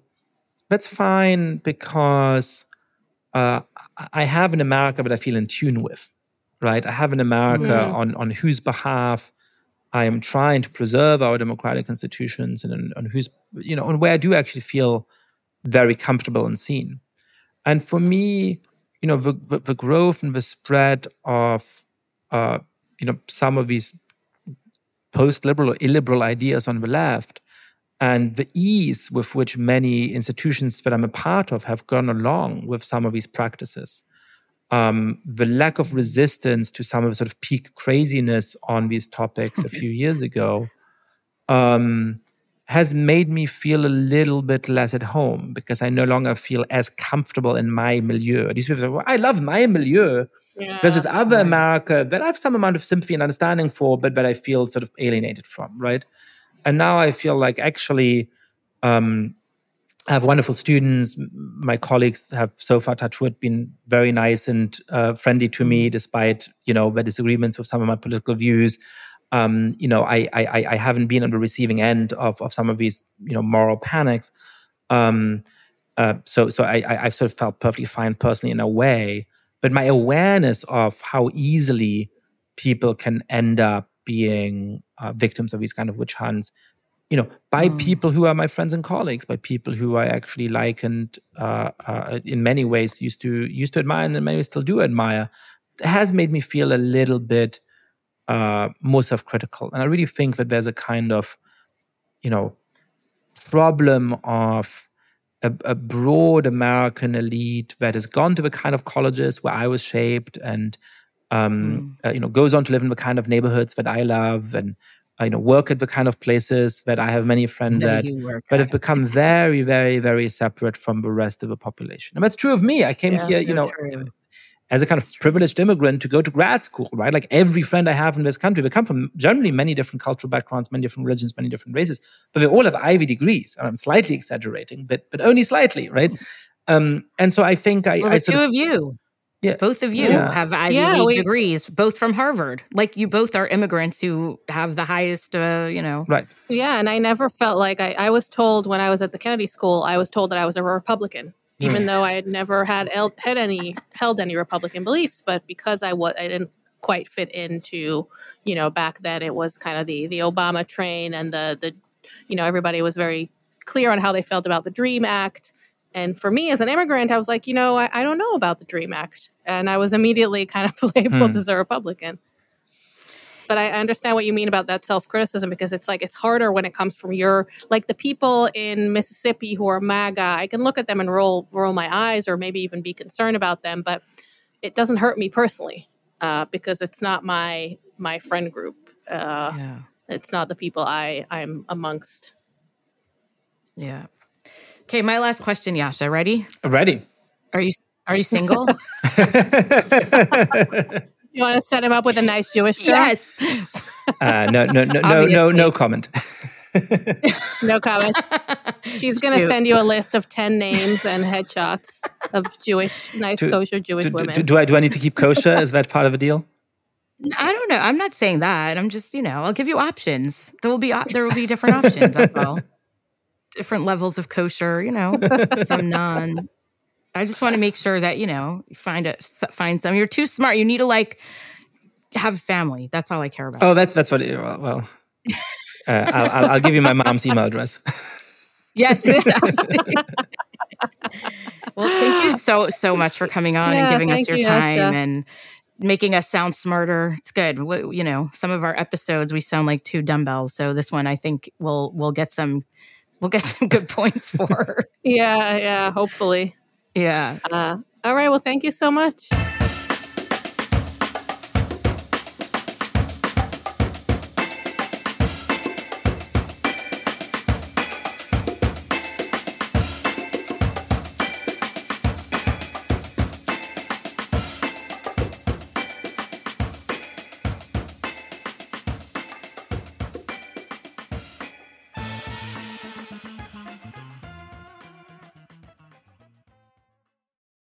that's fine because uh, i have an america that i feel in tune with right i have an america mm-hmm. on on whose behalf I am trying to preserve our democratic institutions and on who's you know and where I do actually feel very comfortable and seen. And for me, you know, the, the, the growth and the spread of uh, you know some of these post-liberal or illiberal ideas on the left and the ease with which many institutions that I'm a part of have gone along with some of these practices um, the lack of resistance to some of the sort of peak craziness on these topics a few years ago um, has made me feel a little bit less at home because I no longer feel as comfortable in my milieu. These people say, well, I love my milieu. Yeah, There's this other right. America that I have some amount of sympathy and understanding for, but that I feel sort of alienated from, right? And now I feel like actually um, I have wonderful students. My colleagues have so far, touch wood, been very nice and uh, friendly to me, despite you know the disagreements with some of my political views. Um, you know, I, I I haven't been on the receiving end of of some of these you know moral panics. Um, uh, so so I, I I've sort of felt perfectly fine personally in a way, but my awareness of how easily people can end up being uh, victims of these kind of witch hunts you know, by mm. people who are my friends and colleagues, by people who I actually like and uh, uh, in many ways used to used to admire and in many ways still do admire, has made me feel a little bit uh, more self-critical. And I really think that there's a kind of, you know, problem of a, a broad American elite that has gone to the kind of colleges where I was shaped and um, mm. uh, you know goes on to live in the kind of neighborhoods that I love and you know work at the kind of places that I have many friends at, but have become very, very, very separate from the rest of the population. And that's true of me. I came yeah, here, you know, true. as a kind of privileged immigrant to go to grad school, right? Like every friend I have in this country, they come from generally many different cultural backgrounds, many different religions, many different races, but they all have Ivy degrees. And I'm slightly exaggerating, but but only slightly, right? Um, and so I think I, well, I the two of, of you yeah. Both of you yeah. have Ivy yeah, League we, degrees, both from Harvard. Like you both are immigrants who have the highest, uh, you know. Right. Yeah. And I never felt like I, I was told when I was at the Kennedy School, I was told that I was a Republican, even though I had never had had any held any Republican beliefs. But because I was, I didn't quite fit into, you know, back then it was kind of the the Obama train and the the, you know, everybody was very clear on how they felt about the Dream Act and for me as an immigrant, I was like, you know, I, I don't know about the DREAM Act. And I was immediately kind of labeled mm. as a Republican. But I understand what you mean about that self criticism because it's like it's harder when it comes from your like the people in Mississippi who are MAGA. I can look at them and roll roll my eyes or maybe even be concerned about them, but it doesn't hurt me personally uh, because it's not my my friend group. Uh, yeah. It's not the people I I'm amongst. Yeah. Okay, my last question, Yascha. Ready? Ready. Are you are you single? You want to set him up with a nice Jewish girl? yes. Uh, no, no, no, no, no, no comment. No comment. She's going to send you a list of 10 names and headshots of Jewish, nice Do- kosher Jewish Do, do, women. do, do I do I need to keep kosher? Is that part of the deal? I don't know. I'm not saying that. I'm just, you know, I'll give you options. There will be op- there will be different options. That's all. Different levels of kosher, you know, some non. I just want to make sure that you know you find a find some. You're too smart. You need to like have family. That's all I care about. Oh, that's that's what. It, well, well uh, I'll, I'll, I'll give you my mom's email address. Yes. exactly. well, thank you so so much for coming on and giving us your you, time Yascha. and making us sound smarter. It's good. We, you know, some of our episodes we sound like two dumbbells. So this one, I think we'll we'll get some we'll get some good points for. yeah, yeah, hopefully. yeah. Uh, all right. Well, thank you so much.